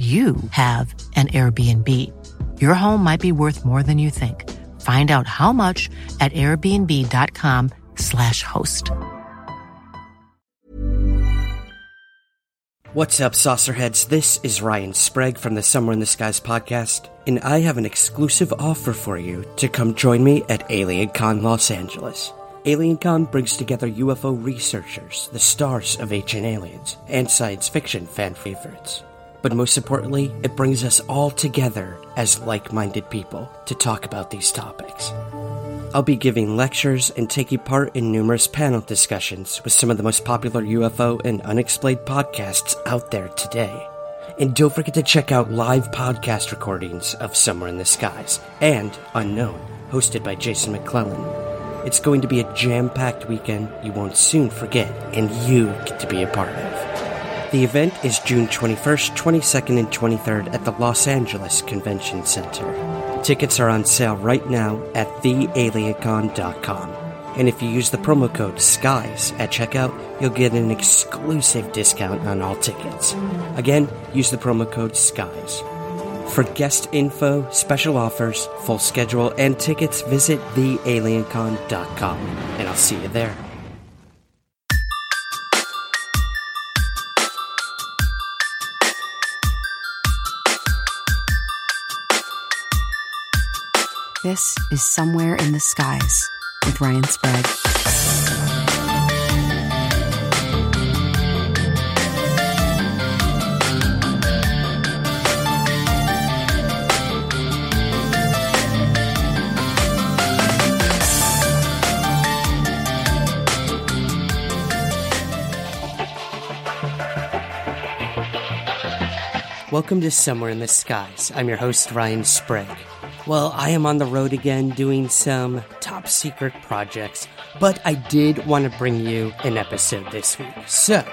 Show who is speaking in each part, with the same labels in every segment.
Speaker 1: you have an Airbnb. Your home might be worth more than you think. Find out how much at airbnb.com/slash host.
Speaker 2: What's up, saucerheads? This is Ryan Sprague from the Somewhere in the Skies podcast, and I have an exclusive offer for you to come join me at AlienCon Los Angeles. AlienCon brings together UFO researchers, the stars of Ancient Aliens, and science fiction fan favorites. But most importantly, it brings us all together as like minded people to talk about these topics. I'll be giving lectures and taking part in numerous panel discussions with some of the most popular UFO and unexplained podcasts out there today. And don't forget to check out live podcast recordings of Somewhere in the Skies and Unknown, hosted by Jason McClellan. It's going to be a jam packed weekend you won't soon forget, and you get to be a part of. The event is June 21st, 22nd, and 23rd at the Los Angeles Convention Center. Tickets are on sale right now at thealiencon.com. And if you use the promo code SKIES at checkout, you'll get an exclusive discount on all tickets. Again, use the promo code SKIES. For guest info, special offers, full schedule, and tickets, visit thealiencon.com. And I'll see you there.
Speaker 3: This is Somewhere in the Skies with Ryan Sprague.
Speaker 2: Welcome to Somewhere in the Skies. I'm your host, Ryan Sprague. Well, I am on the road again doing some top secret projects, but I did want to bring you an episode this week. So,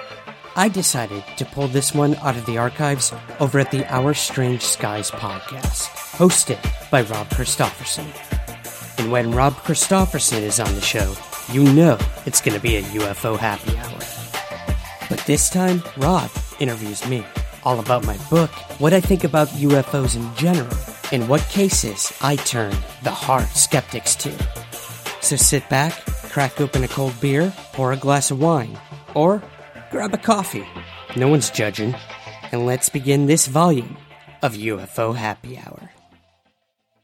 Speaker 2: I decided to pull this one out of the archives over at the Our Strange Skies podcast, hosted by Rob Christofferson. And when Rob Christofferson is on the show, you know it's going to be a UFO happy hour. But this time, Rob interviews me all about my book, what I think about UFOs in general, and what cases I turn the hard skeptics to. So sit back, crack open a cold beer, pour a glass of wine, or grab a coffee. No one's judging. And let's begin this volume of UFO Happy Hour.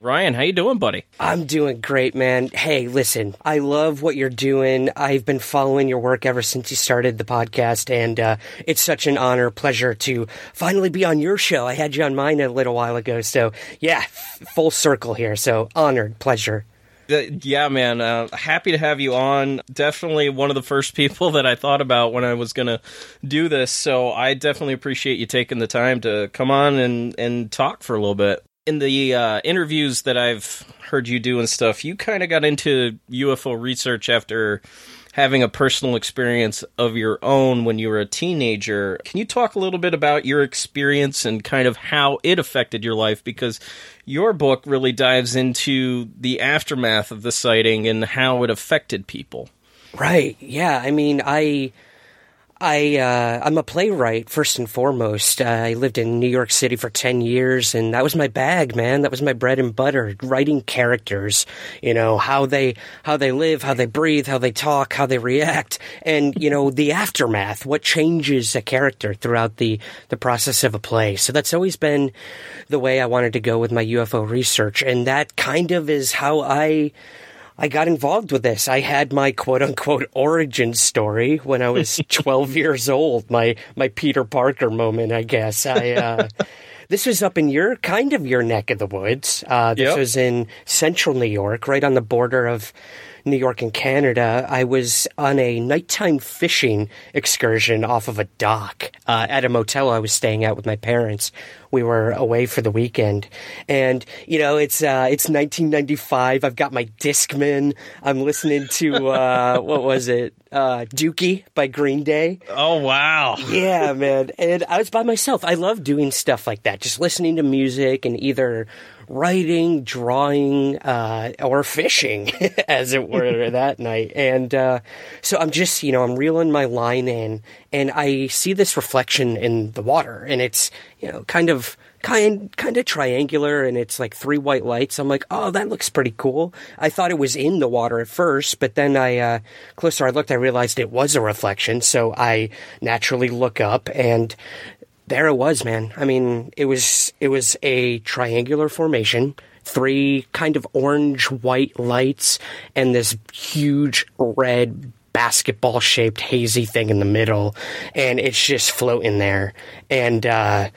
Speaker 4: Ryan, how you doing, buddy?
Speaker 2: I'm doing great, man. Hey, listen, I love what you're doing. I've been following your work ever since you started the podcast, and uh, it's such an honor, pleasure to finally be on your show. I had you on mine a little while ago, so yeah, f- full circle here. So honored, pleasure.
Speaker 4: Uh, yeah, man. Uh, happy to have you on. Definitely one of the first people that I thought about when I was going to do this. So I definitely appreciate you taking the time to come on and, and talk for a little bit. In the uh, interviews that I've heard you do and stuff, you kind of got into UFO research after having a personal experience of your own when you were a teenager. Can you talk a little bit about your experience and kind of how it affected your life? Because your book really dives into the aftermath of the sighting and how it affected people.
Speaker 2: Right. Yeah. I mean, I. I uh, I'm a playwright first and foremost. Uh, I lived in New York City for ten years, and that was my bag, man. That was my bread and butter. Writing characters, you know how they how they live, how they breathe, how they talk, how they react, and you know the aftermath. What changes a character throughout the the process of a play. So that's always been the way I wanted to go with my UFO research, and that kind of is how I I got involved with this. I had my quote unquote origin story when I was 12 years old. My my Peter Parker moment, I guess. I uh, this was up in your kind of your neck of the woods. Uh, this
Speaker 4: Yep.
Speaker 2: was in central New York, right on the border of New York and Canada, I was on a nighttime fishing excursion off of a dock uh, at a motel I was staying at with my parents. We were away for the weekend, and you know it's uh, it's 1995. I've got my Discman. I'm listening to uh, what was it, uh, Dookie by Green Day.
Speaker 4: Oh wow!
Speaker 2: Yeah, man. And I was by myself. I love doing stuff like that, just listening to music and either writing, drawing, uh, or fishing, as it were, that night. And uh, so I'm just, you know, I'm reeling my line in, and I see this reflection in the water, and it's, you know, kind of kind kind of triangular and it's like three white lights. I'm like, oh, that looks pretty cool. I thought it was in the water at first, but then I uh, closer I looked, I realized it was a reflection. So I naturally look up and there it was, man. I mean, it was it was a triangular formation, three kind of orange white lights, and this huge red basketball shaped hazy thing in the middle, and it's just floating there. And uh,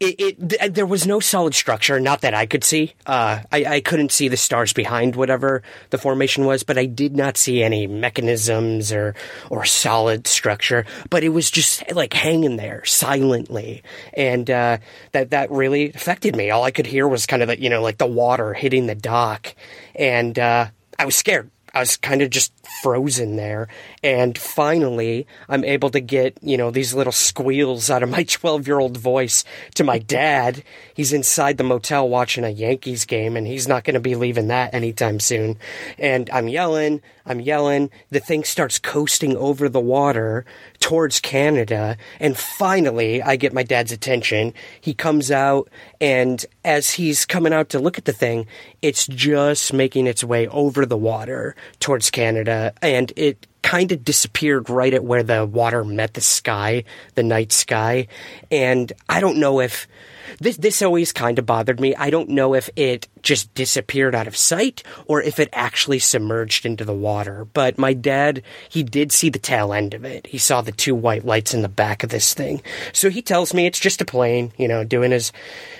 Speaker 2: it, it th- there was no solid structure, not that I could see. Uh, I, I couldn't see the stars behind whatever the formation was, but I did not see any mechanisms or or solid structure. But it was just like hanging there silently, and uh, that that really affected me. All I could hear was kind of the, you know like the water hitting the dock, and uh, I was scared. I was kind of just frozen there. And finally, I'm able to get, you know, these little squeals out of my 12 year old voice to my dad. He's inside the motel watching a Yankees game, and he's not going to be leaving that anytime soon. And I'm yelling, I'm yelling. The thing starts coasting over the water towards Canada. And finally, I get my dad's attention. He comes out, and as he's coming out to look at the thing, it's just making its way over the water towards Canada. And it kind of disappeared right at where the water met the sky, the night sky. And I don't know if this this always kind of bothered me. I don't know if it just disappeared out of sight or if it actually submerged into the water. But my dad, he did see the tail end of it. He saw the two white lights in the back of this thing. So he tells me it's just a plane, you know, doing his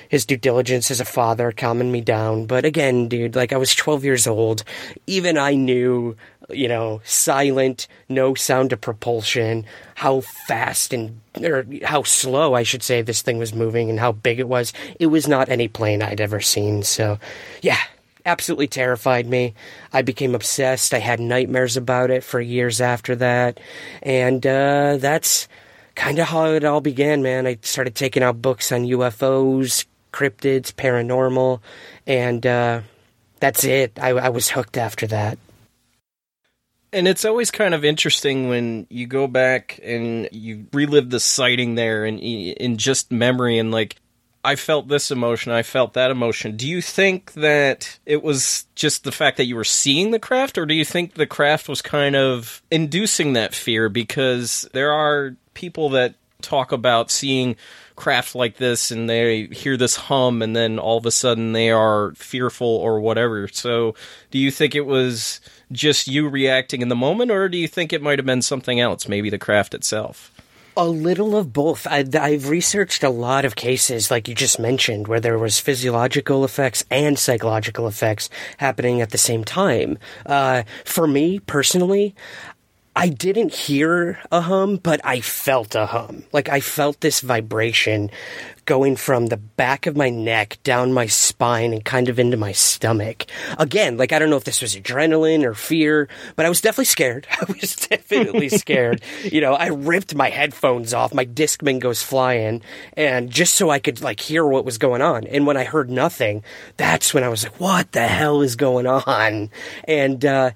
Speaker 2: his due diligence as a father, calming me down. But again, dude, like I was 12 years old. Even I knew you know, silent, no sound of propulsion, how fast and, or how slow, I should say, this thing was moving and how big it was. It was not any plane I'd ever seen. So, yeah, absolutely terrified me. I became obsessed. I had nightmares about it for years after that. And, uh, that's kind of how it all began, man. I started taking out books on UFOs, cryptids, paranormal, and, uh, that's it. I, I was hooked after that.
Speaker 4: And it's always kind of interesting when you go back and you relive the sighting there and in just memory and like I felt this emotion, I felt that emotion. Do you think that it was just the fact that you were seeing the craft or do you think the craft was kind of inducing that fear because there are people that talk about seeing craft like this and they hear this hum and then all of a sudden they are fearful or whatever. So, do you think it was just you reacting in the moment or do you think it might have been something else, maybe the craft itself?
Speaker 2: A little of both. I, have researched a lot of cases, like you just mentioned, where there was physiological effects and psychological effects happening at the same time. Uh, for me personally, I didn't hear a hum, but I felt a hum. Like I felt this vibration going from the back of my neck down my spine and kind of into my stomach. Again, like I don't know if this was adrenaline or fear, but I was definitely scared. I was definitely scared. You know, I ripped my headphones off, my Discman goes flying, and just so I could like hear what was going on. And when I heard nothing, that's when I was like, what the hell is going on? And uh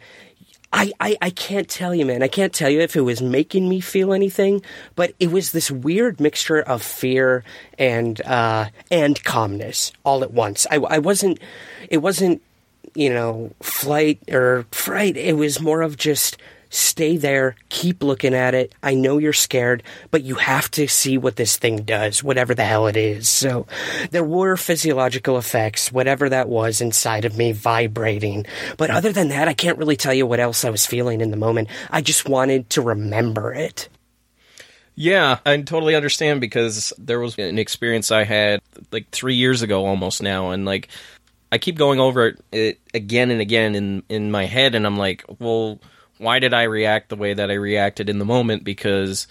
Speaker 2: I, I, I can't tell you, man. I can't tell you if it was making me feel anything, but it was this weird mixture of fear and uh, and calmness all at once. I, I wasn't. It wasn't, you know, flight or fright. It was more of just stay there, keep looking at it. I know you're scared, but you have to see what this thing does, whatever the hell it is. So there were physiological effects, whatever that was inside of me vibrating. But other than that, I can't really tell you what else I was feeling in the moment. I just wanted to remember it.
Speaker 4: Yeah, I totally understand because there was an experience I had like three years ago almost now, and like I keep going over it, again and again in in my head, and I'm like, well, why did I react the way that I reacted in the moment? Because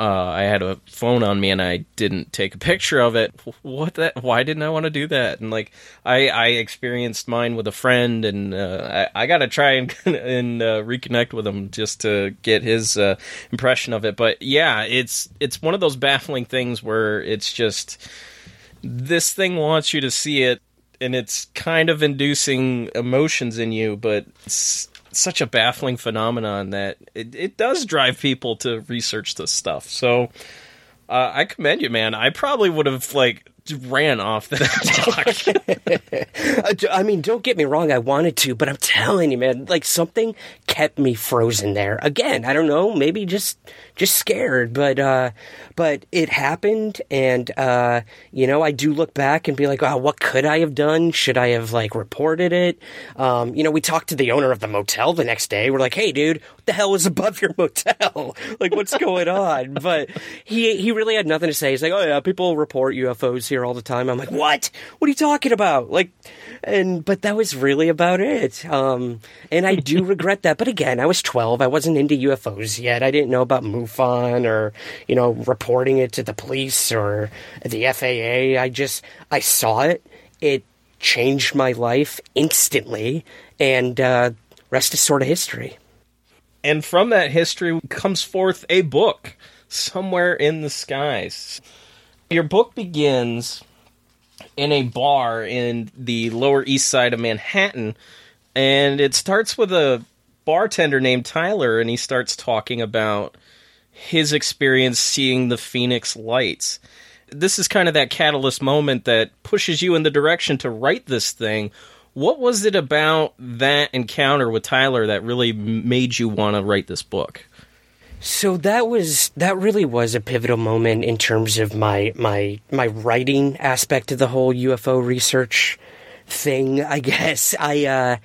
Speaker 4: uh, I had a phone on me and I didn't take a picture of it. What that? Why didn't I want to do that? And like I, I experienced mine with a friend, and uh, I, I got to try and and uh, reconnect with him just to get his uh, impression of it. But yeah, it's it's one of those baffling things where it's just this thing wants you to see it, and it's kind of inducing emotions in you, but such a baffling phenomenon that it, it does drive people to research this stuff. So uh, I commend you, man. I probably would have like ran off that
Speaker 2: talk. I mean, don't get me wrong, I wanted to, but I'm telling you, man, like something kept me frozen there. Again, I don't know, maybe just just scared, but uh but it happened and uh you know, I do look back and be like, "Oh, what could I have done? Should I have like reported it?" Um, you know, we talked to the owner of the motel the next day. We're like, "Hey, dude, the hell is above your motel? like what's going on?" But he he really had nothing to say. He's like, "Oh yeah, people report UFOs here all the time. I'm like, what? What are you talking about? Like, and but that was really about it. Um, and I do regret that. But again, I was 12. I wasn't into UFOs yet. I didn't know about MUFON or you know reporting it to the police or the FAA. I just I saw it. It changed my life instantly, and uh, rest is sort of history.
Speaker 4: And from that history comes forth a book, Somewhere in the Skies. Your book begins in a bar in the Lower East Side of Manhattan, and it starts with a bartender named Tyler, and he starts talking about his experience seeing the Phoenix Lights. This is kind of that catalyst moment that pushes you in the direction to write this thing. What was it about that encounter with Tyler that really made you want to write this book?
Speaker 2: So that was that really was a pivotal moment in terms of my my my writing aspect of the whole UFO research thing, I guess. I, uh,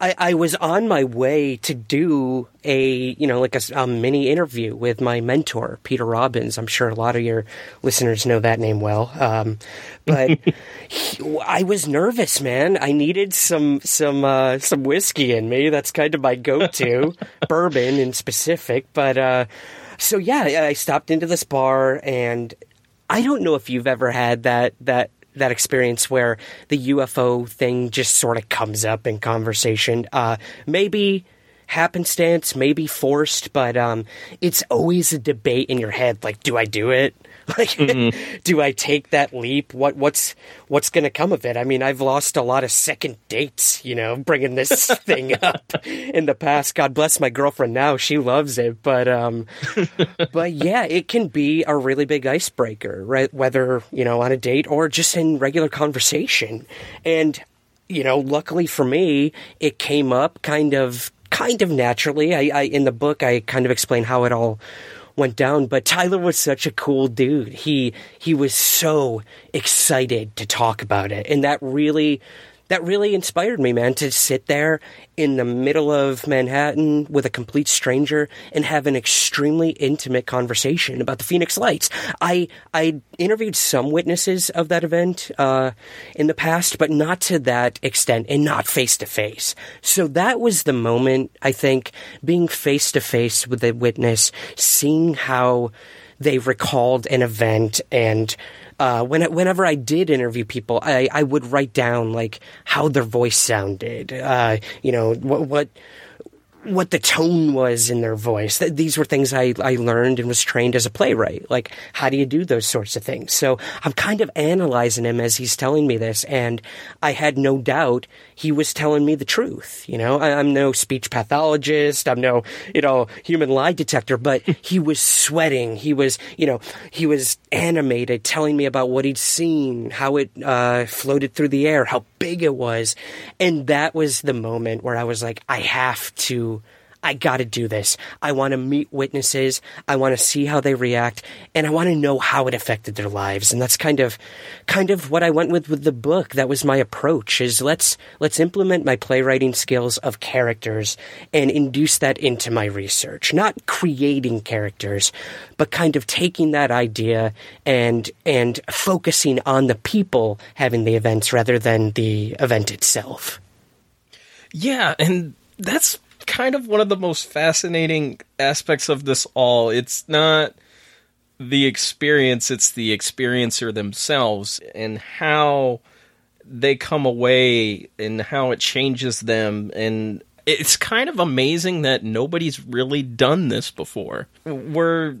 Speaker 2: I, I was on my way to do a, you know, like a, a, mini interview with my mentor, Peter Robbins. I'm sure a lot of your listeners know that name well. Um, but he, I was nervous, man. I needed some, some, uh, some whiskey in me. That's kind of my go-to, bourbon in specific. But, uh, so yeah, I stopped into this bar and I don't know if you've ever had that, that, that experience where the UFO thing just sort of comes up in conversation. Uh, maybe happenstance, maybe forced, but um, it's always a debate in your head. Like, do I do it? Like, mm-hmm. do I take that leap? What what's what's going to come of it? I mean, I've lost a lot of second dates, you know, bringing this thing up in the past. God bless my girlfriend now; she loves it. But um, but yeah, it can be a really big icebreaker, right? Whether you know on a date or just in regular conversation, and you know, luckily for me, it came up kind of kind of naturally. I, I in the book I kind of explain how it all went down. But Tyler was such a cool dude. He he was so excited to talk about it, and that really that really inspired me, man, to sit there in the middle of Manhattan with a complete stranger and have an extremely intimate conversation about the Phoenix Lights. I I interviewed some witnesses of that event uh, in the past, but not to that extent and not face to face. So that was the moment. I think being face to face with a witness, seeing how they recalled an event and uh, when, whenever I did interview people, I, I would write down like how their voice sounded, uh, you know, what, what what the tone was in their voice. These were things I, I learned and was trained as a playwright. Like, how do you do those sorts of things? So I'm kind of analyzing him as he's telling me this, and I had no doubt he was telling me the truth. You know, I, am no speech pathologist, I'm no, you know, human lie detector, but he was sweating. He was, you know, he was animated, telling me about what he'd seen, how it uh, floated through the air, how big it was. And that was the moment where I was like, I have to I got to do this. I want to meet witnesses. I want to see how they react, and I want to know how it affected their lives. And that's kind of, kind of what I went with with the book. That was my approach: is let's let's implement my playwriting skills of characters and induce that into my research. Not creating characters, but kind of taking that idea and and focusing on the people having the events rather than the event itself.
Speaker 4: Yeah, and that's kind of one of the most fascinating aspects of this all. It's not the experience, it's the experiencer themselves and how they come away and how it changes them and it's kind of amazing that nobody's really done this before. We're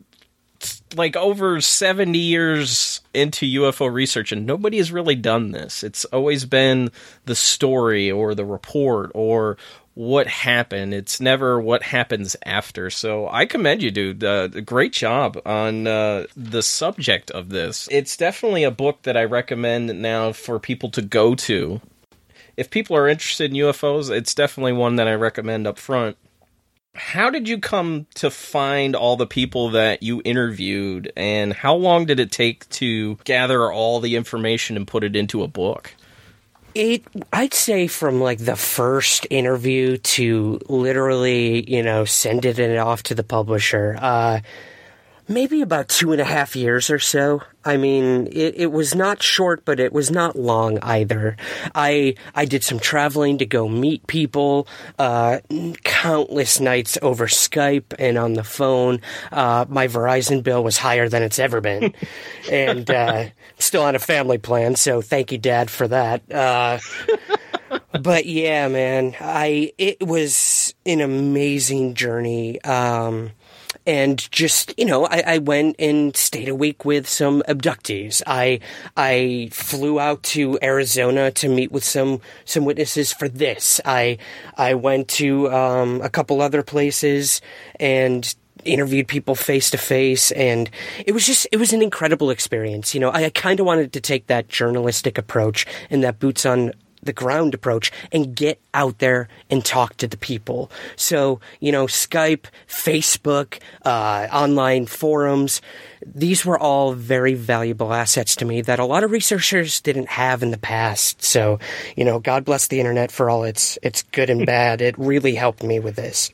Speaker 4: like over 70 years into UFO research and nobody has really done this. It's always been the story or the report or what happened. It's never what happens after. So I commend you, dude. Uh, great job on uh, the subject of this. It's definitely a book that I recommend now for people to go to. If people are interested in UFOs, it's definitely one that I recommend up front how did you come to find all the people that you interviewed and how long did it take to gather all the information and put it into a book
Speaker 2: it i'd say from like the first interview to literally you know sending it off to the publisher uh maybe about two and a half years or so. I mean, it, it was not short, but it was not long either. I I did some traveling to go meet people, uh, countless nights over Skype and on the phone. Uh, my Verizon bill was higher than it's ever been, and uh, still on a family plan. So thank you, Dad, for that. Uh, but yeah, man, I it was an amazing journey. Um, and just you know, I, I, went and stayed a week with some abductees. I I flew out to Arizona to meet with some some witnesses for this. I I went to um, a couple other places and interviewed people face to face and it was just it was an incredible experience you know i, I kind of wanted to take that journalistic approach and that boots on the ground approach and get out there and talk to the people. So, you know, Skype, Facebook, uh, online forums, these were all very valuable assets to me that a lot of researchers didn't have in the past. So, you know, God bless the internet for all its its good and bad. It really helped me with this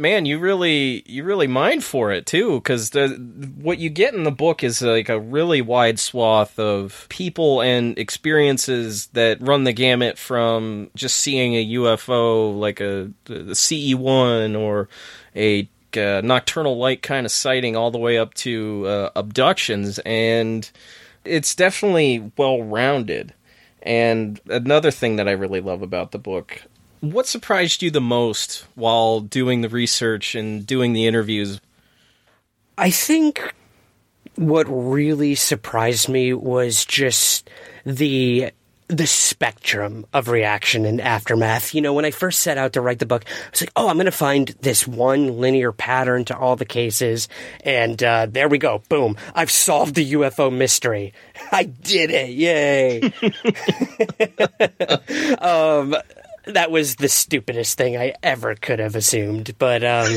Speaker 4: man, you really you really mined for it too, because what you get in the book is like a really wide swath of people and experiences that run the gamut from just seeing a UFO like a the CE one or a uh, nocturnal light kind of sighting all the way up to uh, abductions. And it's definitely well rounded and another thing that I really love about the book what surprised you the most while doing the research and doing the interviews?
Speaker 2: I think what really surprised me was just the the spectrum of reaction and aftermath. You know, when I first set out to write the book, I was like, "Oh, I'm going to find this one linear pattern to all the cases," and uh, there we go. Boom! I've solved the UFO mystery. I did it! Yay! um, that was the stupidest thing I ever could have assumed. But um,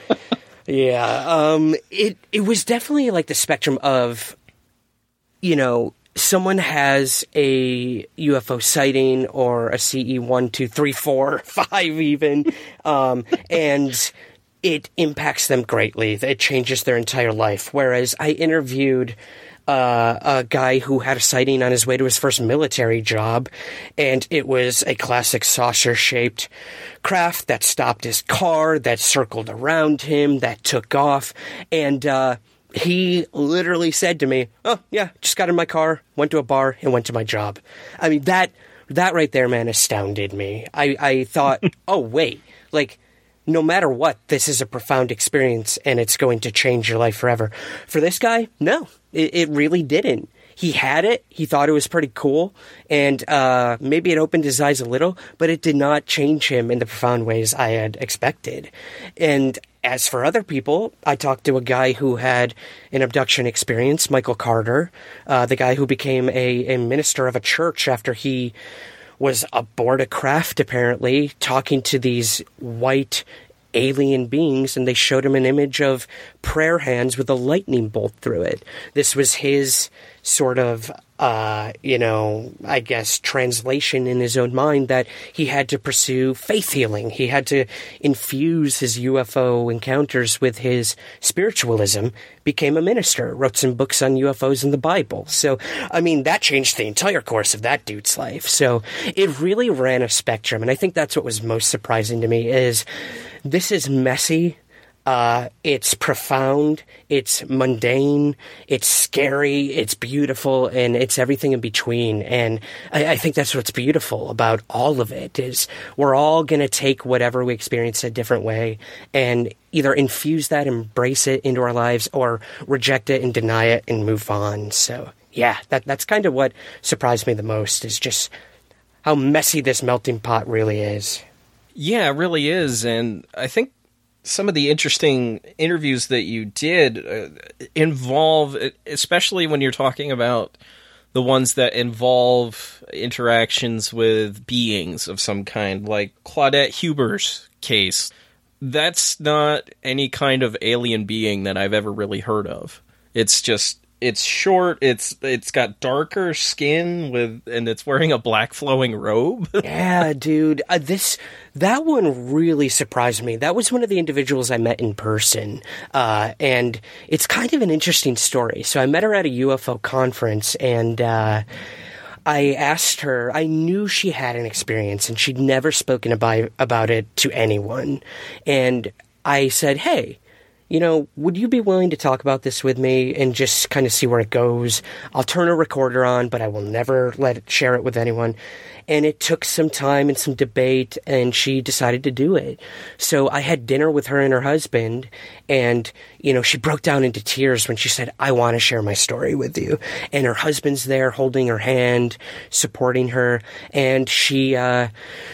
Speaker 2: yeah, um, it it was definitely like the spectrum of, you know, someone has a UFO sighting or a CE one, two, three, four, five, even, um, and it impacts them greatly. It changes their entire life. Whereas I interviewed uh, a guy who had a sighting on his way to his first military job, and it was a classic saucer shaped craft that stopped his car, that circled around him, that took off, and uh, he literally said to me, "Oh yeah, just got in my car, went to a bar, and went to my job." I mean that that right there, man, astounded me. I I thought, oh wait, like no matter what, this is a profound experience and it's going to change your life forever. For this guy, no, it, it really didn't. He had it. He thought it was pretty cool, and uh, maybe it opened his eyes a little, but it did not change him in the profound ways I had expected. And as for other people, I talked to a guy who had an abduction experience, Michael Carter, uh, the guy who became a, a minister of a church after he was aboard a craft, apparently, talking to these white alien beings, and they showed him an image of prayer hands with a lightning bolt through it. This was his sort of, uh, you know, I guess, translation in his own mind that he had to pursue faith healing. He had to infuse his UFO encounters with his spiritualism, became a minister, wrote some books on UFOs and the Bible. So, I mean, that changed the entire course of that dude's life. So it really ran a spectrum. And I think that's what was most surprising to me is this is messy uh, it's profound, it's mundane, it's scary, it's beautiful, and it's everything in between. And I, I think that's what's beautiful about all of it is we're all going to take whatever we experience a different way and either infuse that, embrace it into our lives, or reject it and deny it and move on. So yeah, that that's kind of what surprised me the most is just how messy this melting pot really is.
Speaker 4: Yeah, it really is, and I think some of the interesting interviews that you did uh, involve, especially when you're talking about the ones that involve interactions with beings of some kind, like Claudette Huber's case. That's not any kind of alien being that I've ever really heard of. It's just it's short. It's it's got darker skin with, and it's wearing a black flowing robe.
Speaker 2: yeah, dude, uh, this that one really surprised me. That was one of the individuals I met in person, uh, and it's kind of an interesting story. So I met her at a UFO conference, and. Uh, I asked her, I knew she had an experience and she'd never spoken about, about it to anyone. And I said, Hey, you know, would you be willing to talk about this with me and just kind of see where it goes? I'll turn a recorder on, but I will never let it share it with anyone. And it took some time and some debate, and she decided to do it. So I had dinner with her and her husband, and, you know, she broke down into tears when she said, I want to share my story with you. And her husband's there holding her hand, supporting her. And she, uh,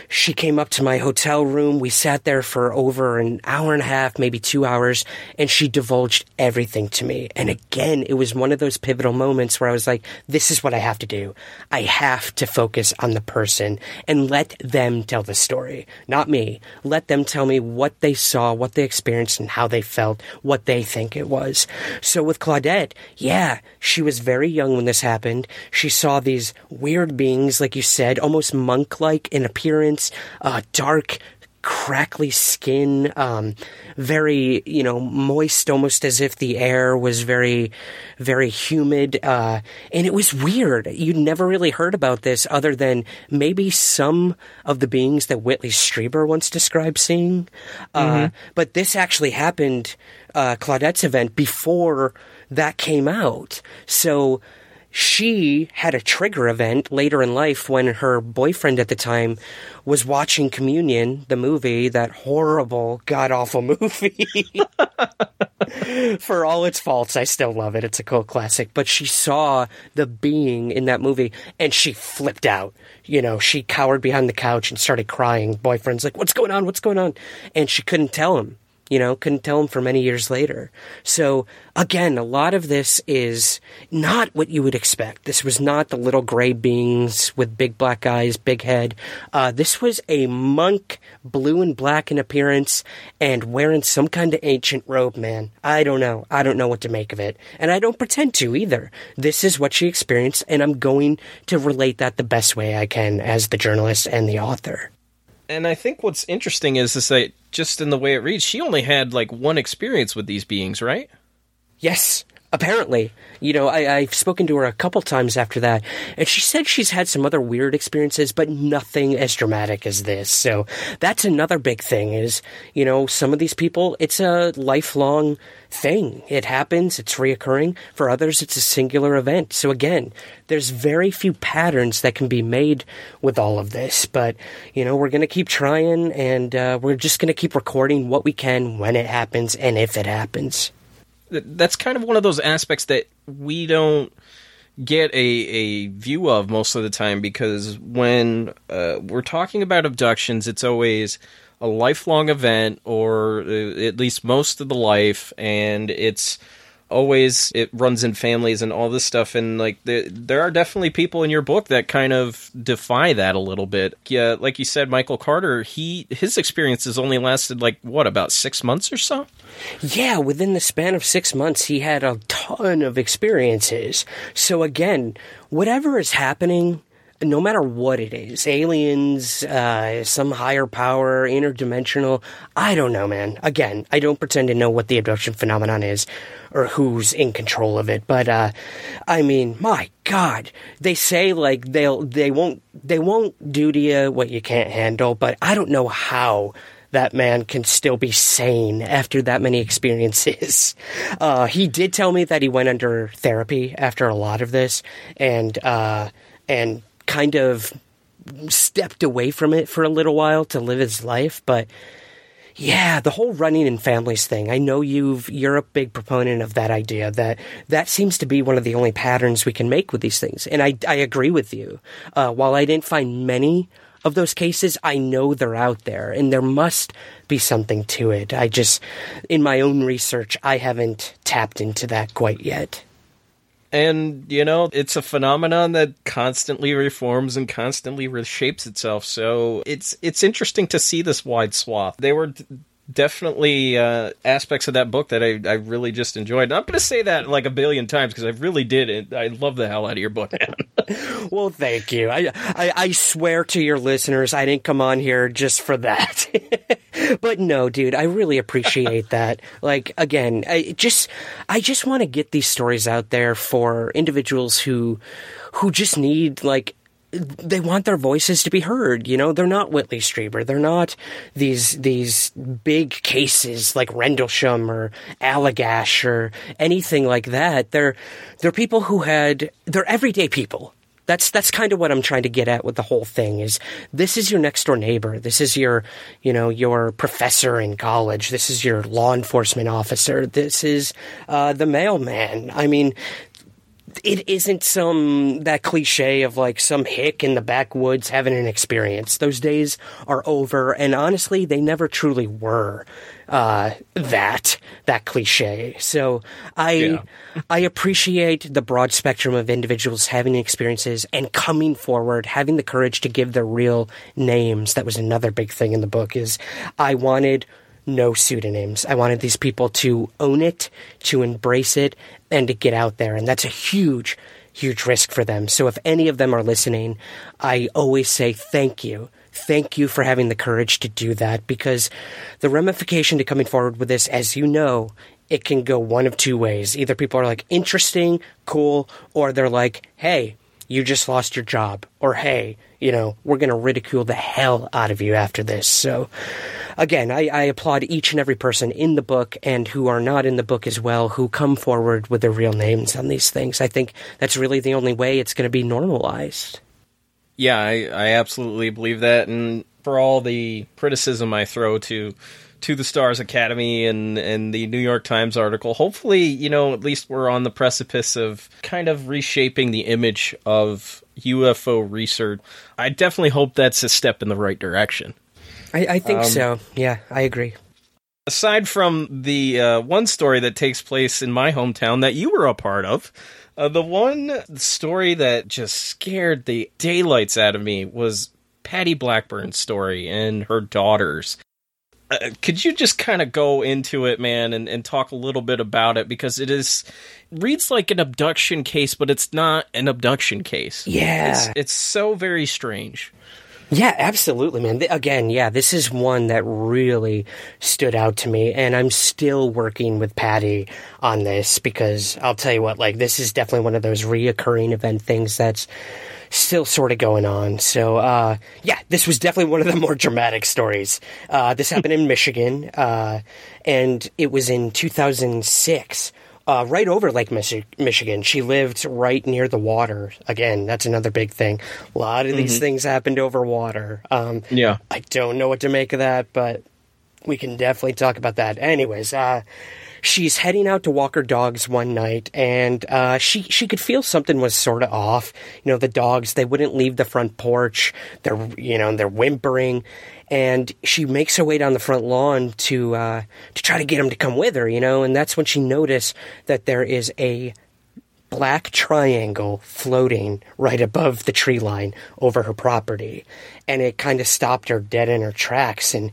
Speaker 2: she came up to my hotel room. We sat there for over an hour and a half, maybe two hours, and she divulged everything to me. And again, it was one of those pivotal moments where I was like, this is what I have to do. I have to focus on the person and let them tell the story, not me. Let them tell me what they saw, what they experienced, and how they felt, what they think it was. So with Claudette, yeah, she was very young when this happened. She saw these weird beings, like you said, almost monk like in appearance, uh, dark, crackly skin, um, very, you know, moist, almost as if the air was very, very humid. Uh, and it was weird. You'd never really heard about this other than maybe some of the beings that Whitley Strieber once described seeing. Uh, mm-hmm. But this actually happened, uh, Claudette's event, before that came out. So, she had a trigger event later in life when her boyfriend at the time was watching Communion, the movie, that horrible, god awful movie. For all its faults, I still love it. It's a cult classic. But she saw the being in that movie and she flipped out. You know, she cowered behind the couch and started crying. Boyfriend's like, What's going on? What's going on? And she couldn't tell him you know, couldn't tell him for many years later. So again, a lot of this is not what you would expect. This was not the little gray beings with big black eyes, big head. Uh, this was a monk, blue and black in appearance, and wearing some kind of ancient robe, man. I don't know. I don't know what to make of it. And I don't pretend to either. This is what she experienced, and I'm going to relate that the best way I can as the journalist and the author
Speaker 4: and I think what's interesting is to say, just in the way it reads, she only had like one experience with these beings, right?
Speaker 2: Yes, apparently. You know, I, have spoken to her a couple times after that, and she said she's had some other weird experiences, but nothing as dramatic as this. So that's another big thing is, you know, some of these people, it's a lifelong thing. It happens, it's reoccurring. For others, it's a singular event. So again, there's very few patterns that can be made with all of this, but, you know, we're going to keep trying and uh, we're just going to keep recording what we can when it happens and if it happens
Speaker 4: that's kind of one of those aspects that we don't get a, a view of most of the time because when uh, we're talking about abductions, it's always a lifelong event or uh, at least most of the life, and it's always it runs in families and all this stuff and like there, there are definitely people in your book that kind of defy that a little bit. Yeah like you said michael carter he his experiences only lasted like what about six months or so
Speaker 2: yeah within the span of six months he had a ton of experiences. So again whatever is happening no matter what it is aliens uh, some higher power interdimensional i don't know man. Again i don't pretend to know what the abduction phenomenon is or who's in control of it but uh, i mean my god. They say like they'll they won't they won't do to you what you can't handle but i don't know how that man can still be sane after that many experiences. Uh, he did tell me that he went under therapy after a lot of this, and uh, and kind of stepped away from it for a little while to live his life. But yeah, the whole running in families thing. I know you've you're a big proponent of that idea. That that seems to be one of the only patterns we can make with these things. And I I agree with you. Uh, while I didn't find many of those cases, I know they're out there, and there must be something to it. I just, in my own research, I haven't tapped into that quite yet.
Speaker 4: And, you know, it's a phenomenon that constantly reforms and constantly reshapes itself. So it's it's interesting to see this wide swath. They were definitely uh, aspects of that book that I, I really just enjoyed. I'm going to say that like a billion times because I really did it. I love the hell out of your book, man.
Speaker 2: well, thank you. I, I, I swear to your listeners, I didn't come on here just for that. but no, dude, I really appreciate that. Like again, I just I just want to get these stories out there for individuals who who just need like they want their voices to be heard. You know, they're not Whitley Strieber. They're not these these big cases like Rendlesham or Allagash or anything like that. They're they're people who had they're everyday people. That's that's kind of what I'm trying to get at with the whole thing is this is your next door neighbor. This is your you know your professor in college. This is your law enforcement officer. This is uh, the mailman. I mean, it isn't some that cliche of like some hick in the backwoods having an experience. Those days are over, and honestly, they never truly were uh, that that cliche. So I yeah. I appreciate the broad spectrum of individuals having experiences and coming forward, having the courage to give their real names. That was another big thing in the book. Is I wanted no pseudonyms. I wanted these people to own it, to embrace it, and to get out there. And that's a huge, huge risk for them. So if any of them are listening, I always say thank you. Thank you for having the courage to do that because the ramification to coming forward with this, as you know, it can go one of two ways. Either people are like, interesting, cool, or they're like, hey, you just lost your job, or hey, you know, we're going to ridicule the hell out of you after this. So, again, I, I, applaud each and every person in the book and who are not in the book as well who come forward with their real names on these things. I think that's really the only way it's going to be normalized.
Speaker 4: Yeah, I, I absolutely believe that. And for all the criticism I throw to to the Stars Academy and and the New York Times article. Hopefully, you know, at least we're on the precipice of kind of reshaping the image of UFO research. I definitely hope that's a step in the right direction.
Speaker 2: I, I think um, so. Yeah, I agree.
Speaker 4: Aside from the uh, one story that takes place in my hometown that you were a part of, uh, the one story that just scared the daylights out of me was Patty Blackburn's story and her daughters. Uh, could you just kind of go into it, man, and, and talk a little bit about it because it is reads like an abduction case, but it's not an abduction case.
Speaker 2: Yeah,
Speaker 4: it's, it's so very strange.
Speaker 2: Yeah, absolutely, man. Again, yeah, this is one that really stood out to me, and I'm still working with Patty on this because I'll tell you what, like, this is definitely one of those reoccurring event things that's still sort of going on. So, uh, yeah, this was definitely one of the more dramatic stories. Uh, this happened in Michigan, uh, and it was in 2006. Uh, right over Lake Michi- Michigan. She lived right near the water. Again, that's another big thing. A lot of these mm-hmm. things happened over water. Um,
Speaker 4: yeah.
Speaker 2: I don't know what to make of that, but we can definitely talk about that. Anyways, uh, she's heading out to walk her dogs one night, and uh, she she could feel something was sort of off. You know, the dogs they wouldn't leave the front porch. They're you know they're whimpering, and she makes her way down the front lawn to uh, to try to get him to come with her. You know, and that's when she noticed that there is a black triangle floating right above the tree line over her property. And it kind of stopped her dead in her tracks. And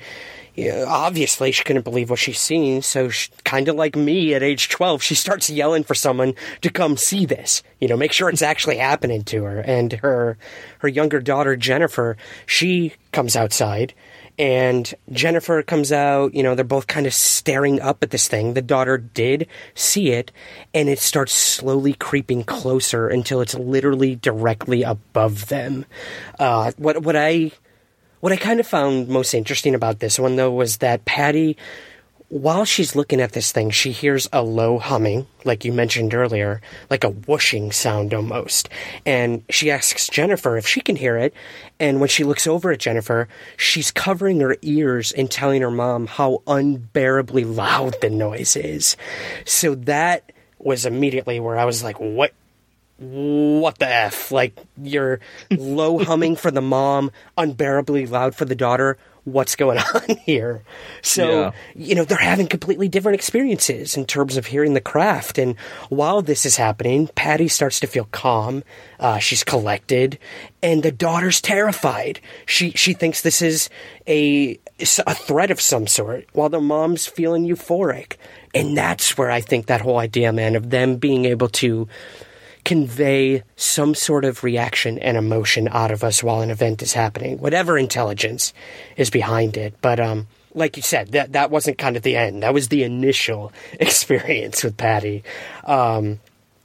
Speaker 2: obviously, she couldn't believe what she's seen. So, kind of like me at age 12, she starts yelling for someone to come see this, you know, make sure it's actually happening to her. And her, her younger daughter, Jennifer, she comes outside and Jennifer comes out, you know, they're both kind of staring up at this thing. The daughter did see it, and it starts slowly creeping closer until it's literally directly above them. Uh, what what I what I kind of found most interesting about this one though was that Patty while she's looking at this thing, she hears a low humming, like you mentioned earlier, like a whooshing sound almost. And she asks Jennifer if she can hear it. And when she looks over at Jennifer, she's covering her ears and telling her mom how unbearably loud the noise is. So that was immediately where I was like, what? What the F? Like, you're low humming for the mom, unbearably loud for the daughter what's going on here. So, yeah. you know, they're having completely different experiences in terms of hearing the craft. And while this is happening, Patty starts to feel calm. Uh, she's collected, and the daughter's terrified. She she thinks this is a a threat of some sort, while the mom's feeling euphoric. And that's where I think that whole idea, man, of them being able to convey some sort of reaction and emotion out of us while an event is happening, whatever intelligence is behind it. But um, like you said, that that wasn't kind of the end. That was the initial experience with Patty. Um,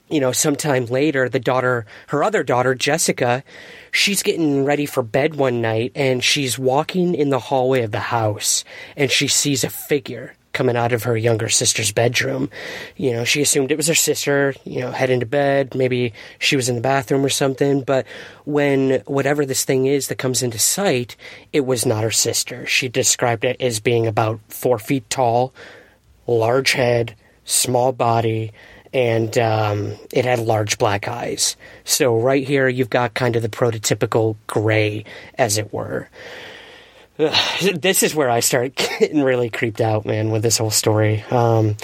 Speaker 2: you know, sometime later, the daughter, her other daughter, Jessica, she's getting ready for bed one night and she's walking in the hallway of the house and she sees a figure coming out of her younger sister's bedroom. You know, she assumed it was her sister, you know, heading to bed. Maybe she was in the bathroom or something. But when whatever this thing is that comes into sight, it was not her sister. She described it as being about four feet tall, large head, small body, and um, it had large black eyes. So, right here, you've got kind of the prototypical gray, as it were. This is where I start getting really creeped out, man, with this whole story. Um,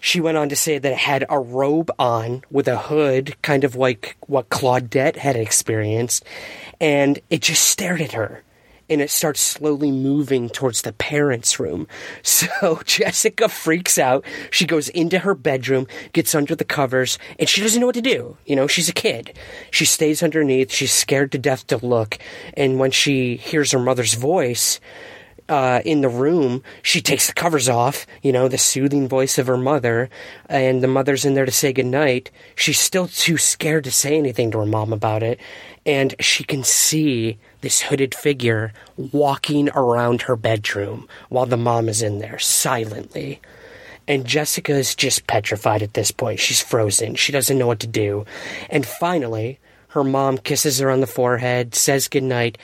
Speaker 2: she went on to say that it had a robe on with a hood, kind of like what Claudette had experienced, and it just stared at her and it starts slowly moving towards the parents' room. So Jessica freaks out. She goes into her bedroom, gets under the covers, and she doesn't know what to do. You know, she's a kid. She stays underneath. She's scared to death to look. And when she hears her mother's voice, uh, in the room, she takes the covers off, you know, the soothing voice of her mother, and the mother's in there to say goodnight. She's still too scared to say anything to her mom about it, and she can see this hooded figure walking around her bedroom while the mom is in there silently. And Jessica is just petrified at this point. She's frozen. She doesn't know what to do. And finally, her mom kisses her on the forehead, says goodnight,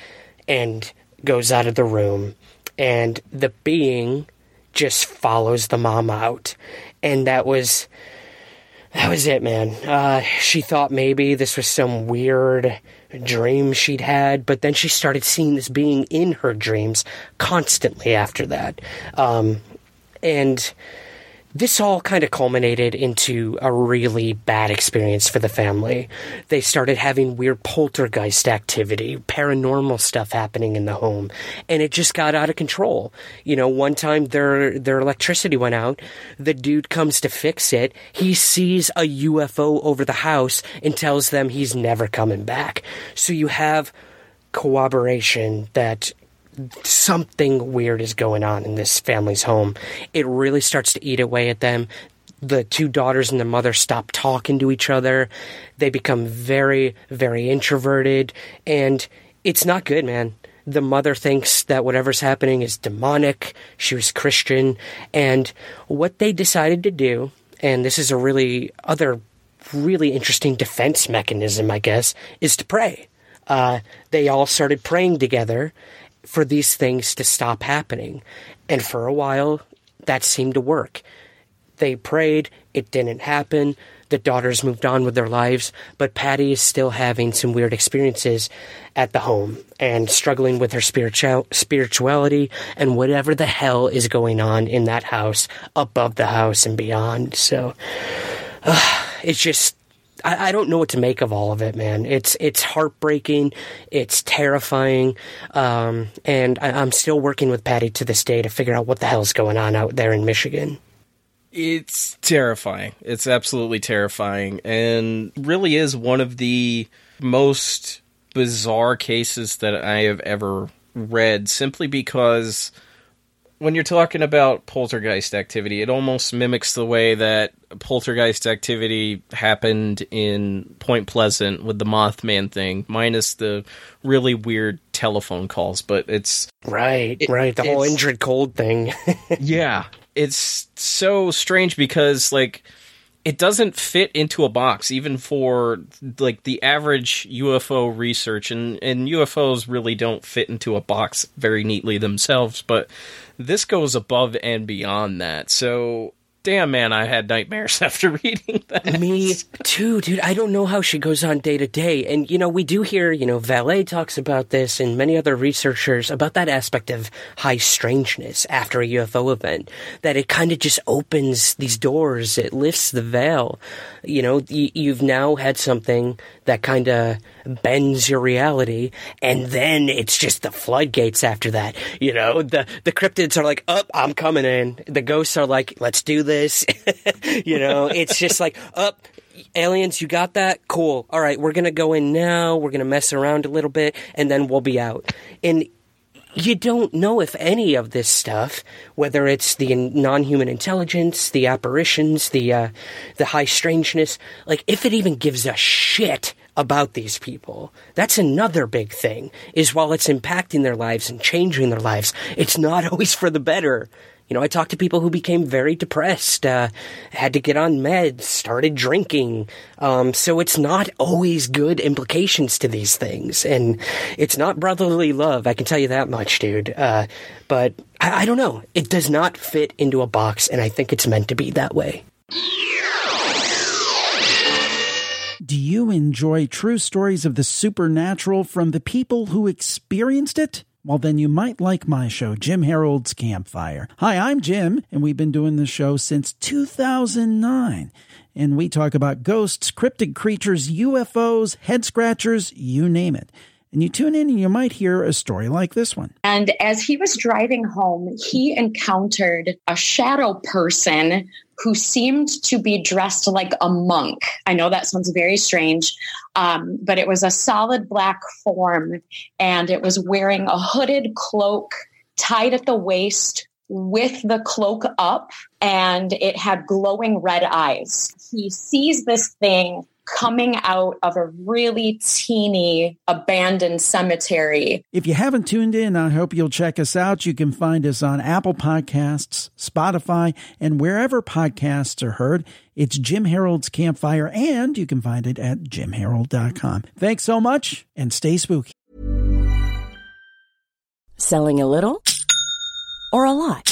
Speaker 2: and goes out of the room and the being just follows the mom out. And that was that was it, man. Uh, she thought maybe this was some weird dream she'd had, but then she started seeing this being in her dreams constantly after that. Um, and this all kind of culminated into a really bad experience for the family. They started having weird poltergeist activity, paranormal stuff happening in the home, and it just got out of control. You know, one time their their electricity went out. The dude comes to fix it. He sees a UFO over the house and tells them he's never coming back. So you have corroboration that something weird is going on in this family's home. It really starts to eat away at them. The two daughters and the mother stop talking to each other. They become very, very introverted, and it's not good, man. The mother thinks that whatever's happening is demonic. She was Christian, and what they decided to do, and this is a really other really interesting defense mechanism, I guess, is to pray. Uh, they all started praying together for these things to stop happening. And for a while, that seemed to work. They prayed, it didn't happen. The daughters moved on with their lives, but Patty is still having some weird experiences at the home and struggling with her spiritual spirituality and whatever the hell is going on in that house, above the house and beyond. So uh, it's just I, I, don't know what to make of all of it, man. It's it's heartbreaking, it's terrifying, um, and I, I'm still working with Patty to this day to figure out what the hell's going on out there in Michigan.
Speaker 4: It's terrifying. It's absolutely terrifying, and really is one of the most bizarre cases that I have ever read. Simply because when you're talking about poltergeist activity, it almost mimics the way that poltergeist activity happened in Point Pleasant with the Mothman thing, minus the really weird telephone calls. But it's
Speaker 2: right, it, right, the whole Indrid Cold thing.
Speaker 4: yeah, it's so strange because like it doesn't fit into a box even for like the average UFO research and and UFOs really don't fit into a box very neatly themselves but this goes above and beyond that. So damn man i had nightmares after reading that.
Speaker 2: Me too dude. I don't know how she goes on day to day. And you know we do hear you know Vallée talks about this and many other researchers about that aspect of high strangeness after a ufo event that it kind of just opens these doors it lifts the veil. You know you've now had something that kind of bends your reality and then it's just the floodgates after that. You know the the cryptids are like up oh, i'm coming in. The ghosts are like let's do this you know it's just like up oh, aliens you got that cool all right we're gonna go in now we're gonna mess around a little bit and then we'll be out and you don't know if any of this stuff, whether it's the non-human intelligence, the apparitions, the uh, the high strangeness, like if it even gives a shit about these people. That's another big thing. Is while it's impacting their lives and changing their lives, it's not always for the better. You know, I talked to people who became very depressed, uh, had to get on meds, started drinking. Um, so it's not always good implications to these things. And it's not brotherly love, I can tell you that much, dude. Uh, but I, I don't know. It does not fit into a box, and I think it's meant to be that way.
Speaker 5: Do you enjoy true stories of the supernatural from the people who experienced it? Well, then you might like my show, Jim Harold's Campfire. Hi, I'm Jim, and we've been doing the show since 2009. And we talk about ghosts, cryptid creatures, UFOs, head scratchers, you name it. And you tune in and you might hear a story like this one.
Speaker 6: And as he was driving home, he encountered a shadow person who seemed to be dressed like a monk. I know that sounds very strange, um, but it was a solid black form and it was wearing a hooded cloak tied at the waist with the cloak up and it had glowing red eyes. He sees this thing coming out of a really teeny abandoned cemetery.
Speaker 5: If you haven't tuned in, I hope you'll check us out. You can find us on Apple Podcasts, Spotify, and wherever podcasts are heard. It's Jim Harold's Campfire, and you can find it at jimharold.com. Thanks so much, and stay spooky.
Speaker 7: Selling a little or a lot?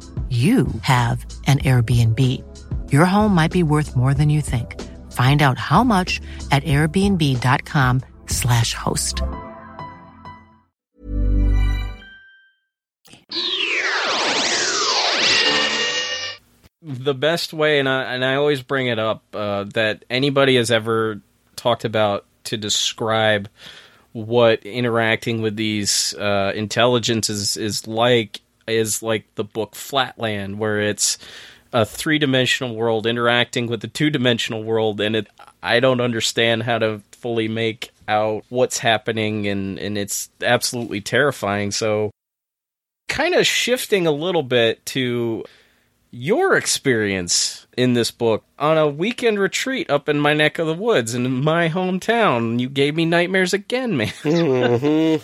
Speaker 1: you have an Airbnb. Your home might be worth more than you think. Find out how much at airbnb.com/slash host.
Speaker 4: the best way, and I and I always bring it up uh, that anybody has ever talked about to describe what interacting with these uh, intelligences is like is like the book Flatland, where it's a three dimensional world interacting with a two dimensional world, and it I don't understand how to fully make out what's happening, and and it's absolutely terrifying. So, kind of shifting a little bit to your experience in this book on a weekend retreat up in my neck of the woods in my hometown. You gave me nightmares again, man.
Speaker 2: mm-hmm.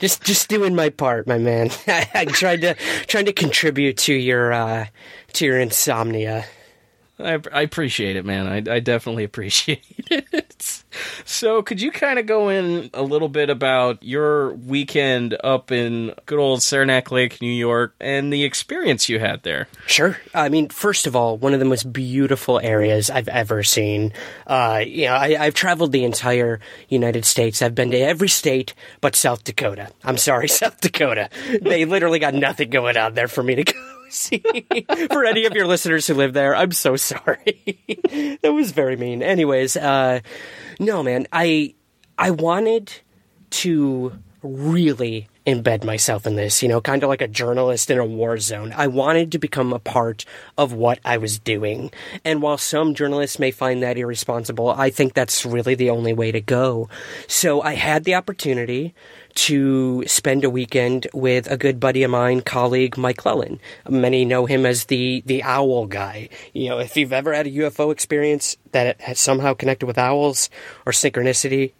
Speaker 2: Just just doing my part, my man. I, tried to trying to contribute to your uh, to your insomnia.
Speaker 4: I, I appreciate it, man. I, I definitely appreciate it. So, could you kind of go in a little bit about your weekend up in good old Saranac Lake, New York, and the experience you had there?
Speaker 2: Sure. I mean, first of all, one of the most beautiful areas I've ever seen. Uh, you know, I, I've traveled the entire United States. I've been to every state but South Dakota. I'm sorry, South Dakota. They literally got nothing going on there for me to go see. For any of your listeners who live there, I'm so sorry. that was very mean. Anyways, uh, no, man, I I wanted to really embed myself in this, you know, kind of like a journalist in a war zone. I wanted to become a part of what I was doing. And while some journalists may find that irresponsible, I think that's really the only way to go. So I had the opportunity to spend a weekend with a good buddy of mine, colleague Mike Clelland. Many know him as the the owl guy. You know, if you've ever had a UFO experience that has somehow connected with owls or synchronicity,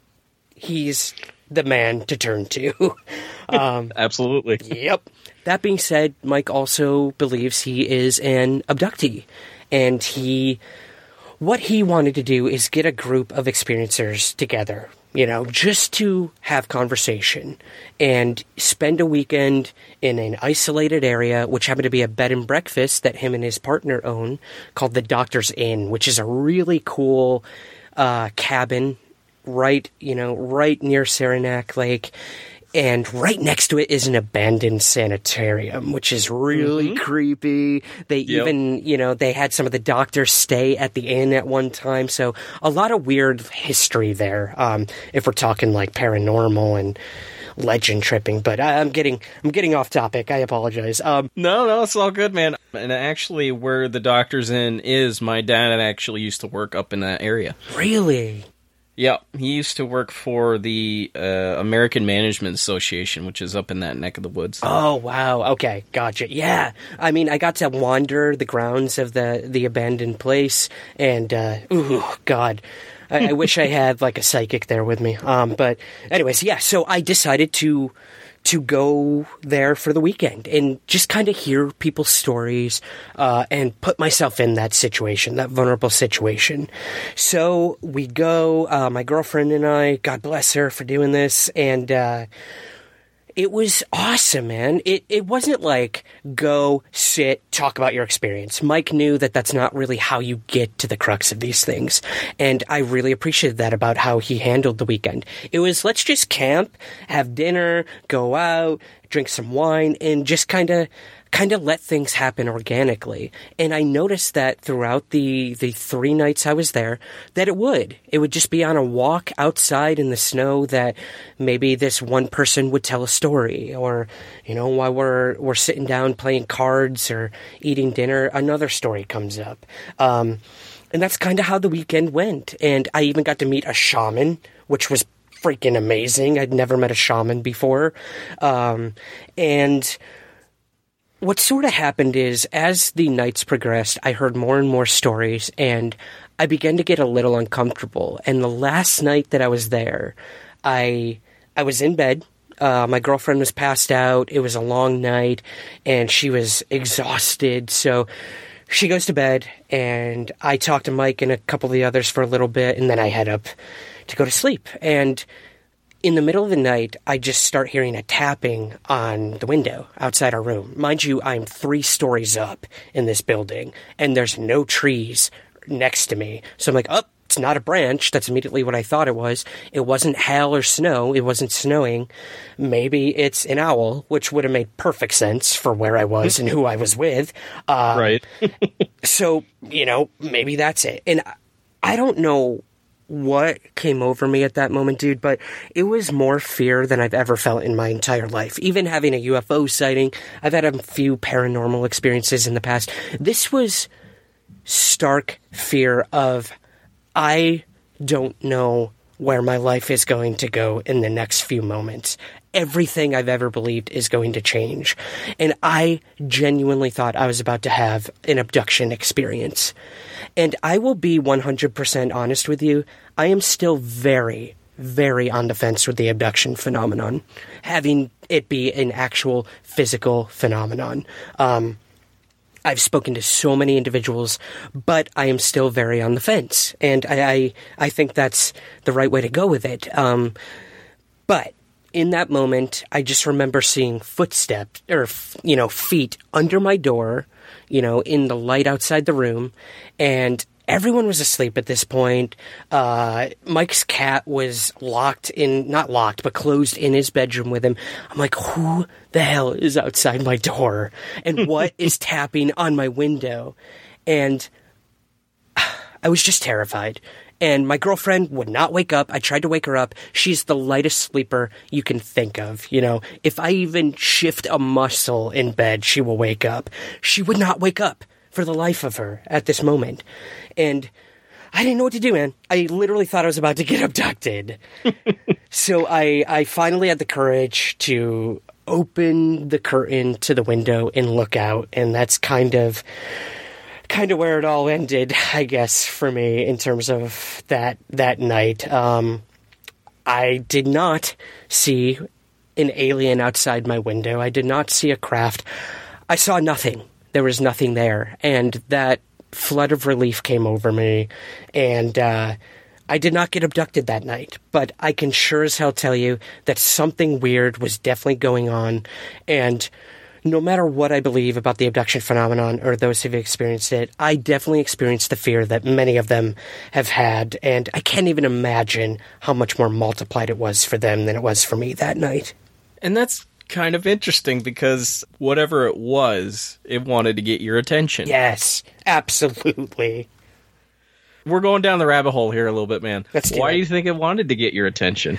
Speaker 2: he's the man to turn to.
Speaker 4: um, Absolutely.
Speaker 2: Yep. That being said, Mike also believes he is an abductee, and he what he wanted to do is get a group of experiencers together you know, just to have conversation and spend a weekend in an isolated area, which happened to be a bed and breakfast that him and his partner own called the Doctor's Inn, which is a really cool uh, cabin right, you know, right near Saranac Lake and right next to it is an abandoned sanitarium, which is really mm-hmm. creepy. They yep. even, you know, they had some of the doctors stay at the inn at one time, so a lot of weird history there. Um, if we're talking like paranormal and legend tripping, but I, am getting I'm getting off topic. I apologize. Um,
Speaker 4: no, no, it's all good, man. And actually, where the doctor's inn is, my dad actually used to work up in that area.
Speaker 2: Really?
Speaker 4: Yeah, he used to work for the uh, American Management Association, which is up in that neck of the woods.
Speaker 2: Oh wow! Okay, gotcha. Yeah, I mean, I got to wander the grounds of the the abandoned place, and uh, ooh, God, I, I wish I had like a psychic there with me. Um, but anyways, yeah. So I decided to to go there for the weekend and just kind of hear people's stories uh, and put myself in that situation, that vulnerable situation. So we go, uh, my girlfriend and I, God bless her for doing this, and uh, it was awesome, man. It it wasn't like go sit talk about your experience. Mike knew that that's not really how you get to the crux of these things, and I really appreciated that about how he handled the weekend. It was let's just camp, have dinner, go out, drink some wine, and just kind of kind of let things happen organically. And I noticed that throughout the, the three nights I was there, that it would. It would just be on a walk outside in the snow that maybe this one person would tell a story or, you know, while we're, we're sitting down playing cards or eating dinner, another story comes up. Um, and that's kind of how the weekend went. And I even got to meet a shaman, which was freaking amazing. I'd never met a shaman before. Um, and what sort of happened is as the nights progressed, I heard more and more stories and I began to get a little uncomfortable. And the last night that I was there, I I was in bed. Uh, my girlfriend was passed out. It was a long night, and she was exhausted. So she goes to bed, and I talk to Mike and a couple of the others for a little bit, and then I head up to go to sleep. And in the middle of the night, I just start hearing a tapping on the window outside our room. Mind you, I'm three stories up in this building, and there's no trees next to me. So I'm like, oh, it's not a branch. That's immediately what I thought it was. It wasn't hail or snow. It wasn't snowing. Maybe it's an owl, which would have made perfect sense for where I was and who I was with. Uh,
Speaker 4: right.
Speaker 2: so, you know, maybe that's it. And I don't know what came over me at that moment, dude, but it was more fear than I've ever felt in my entire life. Even having a UFO sighting, I've had a few paranormal experiences in the past. This was stark fear of I don't know where my life is going to go in the next few moments. Everything I've ever believed is going to change. And I genuinely thought I was about to have an abduction experience. And I will be 100% honest with you, I am still very, very on the fence with the abduction phenomenon, having it be an actual physical phenomenon. Um, I've spoken to so many individuals, but I am still very on the fence, and I I, I think that's the right way to go with it. Um, but in that moment, I just remember seeing footsteps or you know feet under my door, you know, in the light outside the room, and everyone was asleep at this point. Uh, Mike's cat was locked in, not locked, but closed in his bedroom with him. I'm like, who the hell is outside my door? And what is tapping on my window? And I was just terrified. And my girlfriend would not wake up. I tried to wake her up. She's the lightest sleeper you can think of. You know, if I even shift a muscle in bed, she will wake up. She would not wake up for the life of her at this moment. And I didn't know what to do, man. I literally thought I was about to get abducted. so I, I finally had the courage to open the curtain to the window and look out, and that's kind of kind of where it all ended, I guess, for me in terms of that that night. Um, I did not see an alien outside my window. I did not see a craft. I saw nothing. There was nothing there, and that flood of relief came over me, and uh, I did not get abducted that night. But I can sure as hell tell you that something weird was definitely going on, and no matter what I believe about the abduction phenomenon or those who've experienced it, I definitely experienced the fear that many of them have had, and I can't even imagine how much more multiplied it was for them than it was for me that night.
Speaker 4: And that's kind of interesting because whatever it was, it wanted to get your attention.
Speaker 2: Yes, absolutely.
Speaker 4: We're going down the rabbit hole here a little bit, man.
Speaker 2: Let's do
Speaker 4: Why
Speaker 2: it.
Speaker 4: do you think it wanted to get your attention?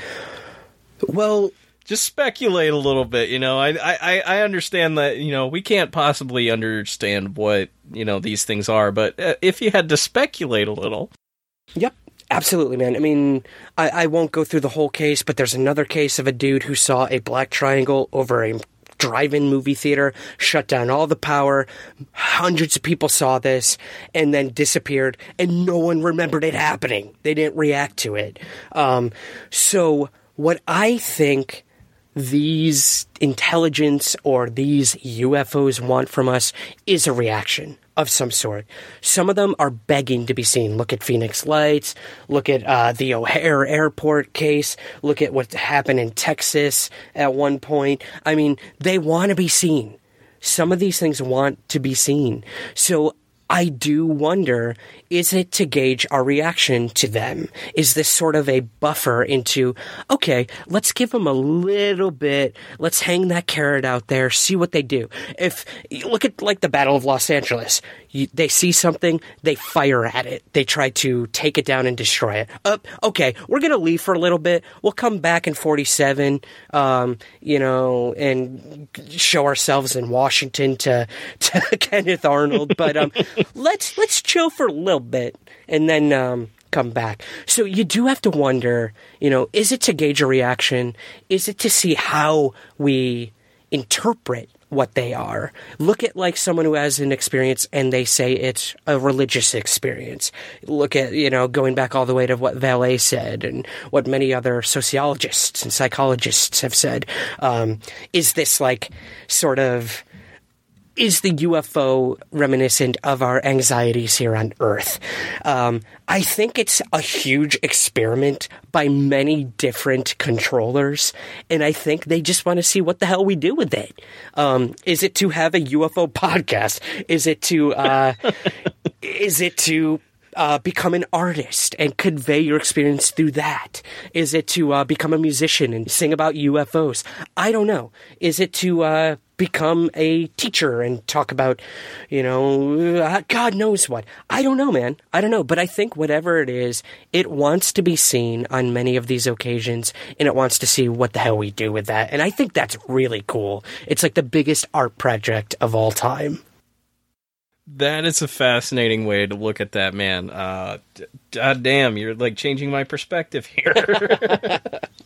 Speaker 2: Well,
Speaker 4: Just speculate a little bit. You know, I, I I understand that you know we can't possibly understand what you know these things are, but uh, if you had to speculate a little,
Speaker 2: Yep, absolutely, man. I mean, I, I won't go through the whole case, but there's another case of a dude who saw a black triangle over a drive-in movie theater, shut down all the power. Hundreds of people saw this and then disappeared, and no one remembered it happening. They didn't react to it. Um, so, what I think these intelligence or these UFOs want from us is a reaction of some sort. Some of them are begging to be seen. Look at Phoenix Lights. Look at uh, the O'Hare Airport case. Look at what happened in Texas at one point. I mean, they want to be seen. Some of these things want to be seen. So I do wonder is it to gauge our reaction to them? Is this sort of a buffer into, okay, let's give them a little bit, let's hang that carrot out there, see what they do. If, look at like the Battle of Los Angeles. You, they see something, they fire at it. They try to take it down and destroy it. Uh, okay, we're going to leave for a little bit. We'll come back in 47, um, you know, and show ourselves in Washington to, to Kenneth Arnold. But um, let's let's chill for a little bit and then um, come back. So you do have to wonder, you know, is it to gauge a reaction? Is it to see how we interpret what they are. Look at like someone who has an experience and they say it's a religious experience. Look at, you know, going back all the way to what Vallée said and what many other sociologists and psychologists have said. Um, is this like sort of is the UFO reminiscent of our anxieties here on Earth? Um, I think it's a huge experiment by many different controllers, and I think they just want to see what the hell we do with it. Um, is it to have a UFO podcast? Is it to uh, is it to uh, become an artist and convey your experience through that? Is it to uh, become a musician and sing about UFOs? I don't know. Is it to uh, become a teacher and talk about, you know, uh, God knows what. I don't know, man. I don't know. But I think whatever it is, it wants to be seen on many of these occasions and it wants to see what the hell we do with that. And I think that's really cool. It's like the biggest art project of all time.
Speaker 4: That is a fascinating way to look at that, man. Uh, God damn, you're like changing my perspective here.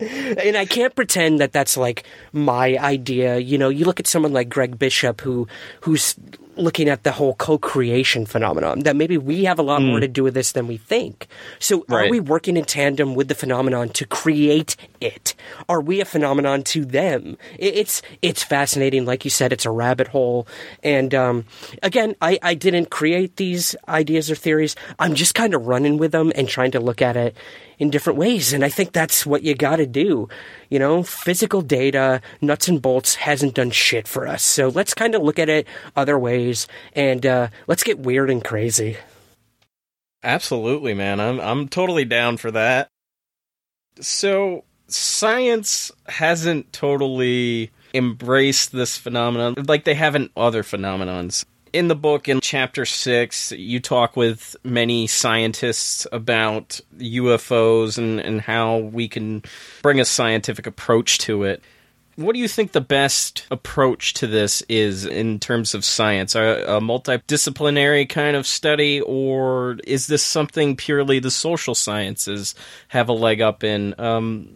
Speaker 2: and I can't pretend that that's like my idea. You know, you look at someone like Greg Bishop, who who's looking at the whole co-creation phenomenon that maybe we have a lot mm. more to do with this than we think so right. are we working in tandem with the phenomenon to create it are we a phenomenon to them it's it's fascinating like you said it's a rabbit hole and um, again I, I didn't create these ideas or theories i'm just kind of running with them and trying to look at it in different ways. And I think that's what you got to do. You know, physical data, nuts and bolts hasn't done shit for us. So let's kind of look at it other ways and uh, let's get weird and crazy.
Speaker 4: Absolutely, man. I'm I'm totally down for that. So science hasn't totally embraced this phenomenon like they haven't other phenomenons in the book in chapter 6 you talk with many scientists about UFOs and, and how we can bring a scientific approach to it. What do you think the best approach to this is in terms of science? A, a multidisciplinary kind of study, or is this something purely the social sciences have a leg up in? Um,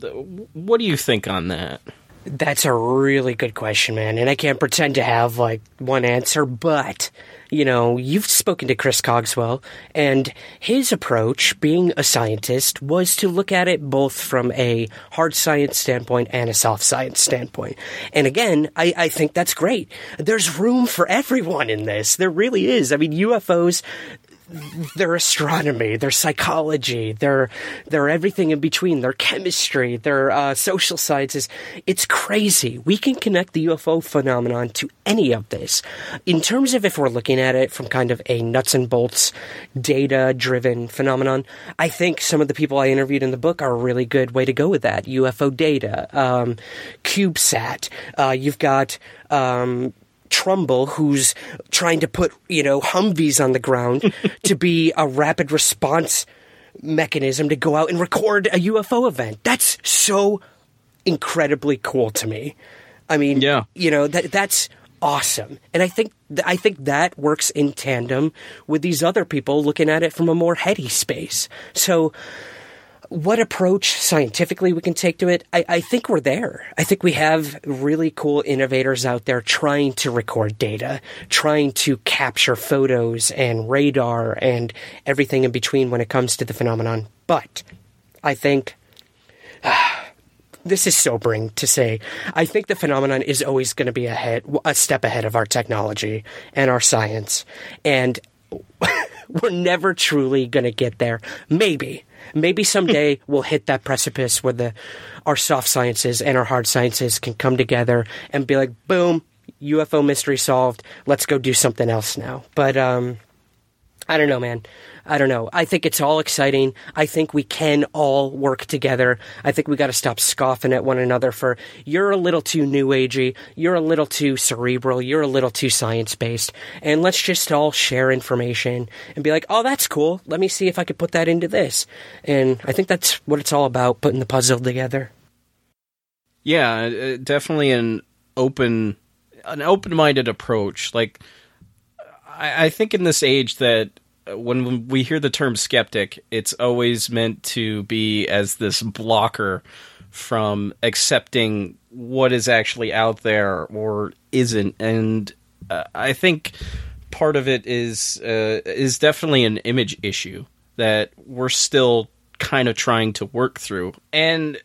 Speaker 4: what do you think on that?
Speaker 2: That's a really good question, man. And I can't pretend to have like one answer, but you know, you've spoken to Chris Cogswell, and his approach, being a scientist, was to look at it both from a hard science standpoint and a soft science standpoint. And again, I, I think that's great. There's room for everyone in this. There really is. I mean, UFOs, their astronomy, their psychology, their their everything in between, their chemistry, their uh, social sciences. It's crazy. We can connect the UFO phenomenon to any of this. In terms of if we're looking at it from kind of a nuts and bolts, data driven phenomenon, I think some of the people I interviewed in the book are a really good way to go with that. UFO data, um, CubeSat. Uh, you've got um, Trumbull, who's trying to put, you know, Humvees on the ground to be a rapid response mechanism to go out and record a UFO event. That's so incredibly cool to me. I mean, yeah. you know, that that's awesome. And I think I think that works in tandem with these other people looking at it from a more heady space. So what approach scientifically we can take to it, I, I, think we're there. I think we have really cool innovators out there trying to record data, trying to capture photos and radar and everything in between when it comes to the phenomenon. But I think. Uh, this is sobering to say. I think the phenomenon is always going to be ahead, a step ahead of our technology and our science. And we're never truly going to get there. Maybe maybe someday we'll hit that precipice where the our soft sciences and our hard sciences can come together and be like, boom, UFO mystery solved. Let's go do something else now. But um, I don't know, man. I don't know. I think it's all exciting. I think we can all work together. I think we got to stop scoffing at one another for you're a little too new agey, you're a little too cerebral, you're a little too science based, and let's just all share information and be like, oh, that's cool. Let me see if I could put that into this. And I think that's what it's all about, putting the puzzle together.
Speaker 4: Yeah, uh, definitely an open, an open-minded approach. Like, I, I think in this age that when we hear the term skeptic, it's always meant to be as this blocker from accepting what is actually out there or isn't. And uh, I think part of it is uh, is definitely an image issue that we're still kind of trying to work through. And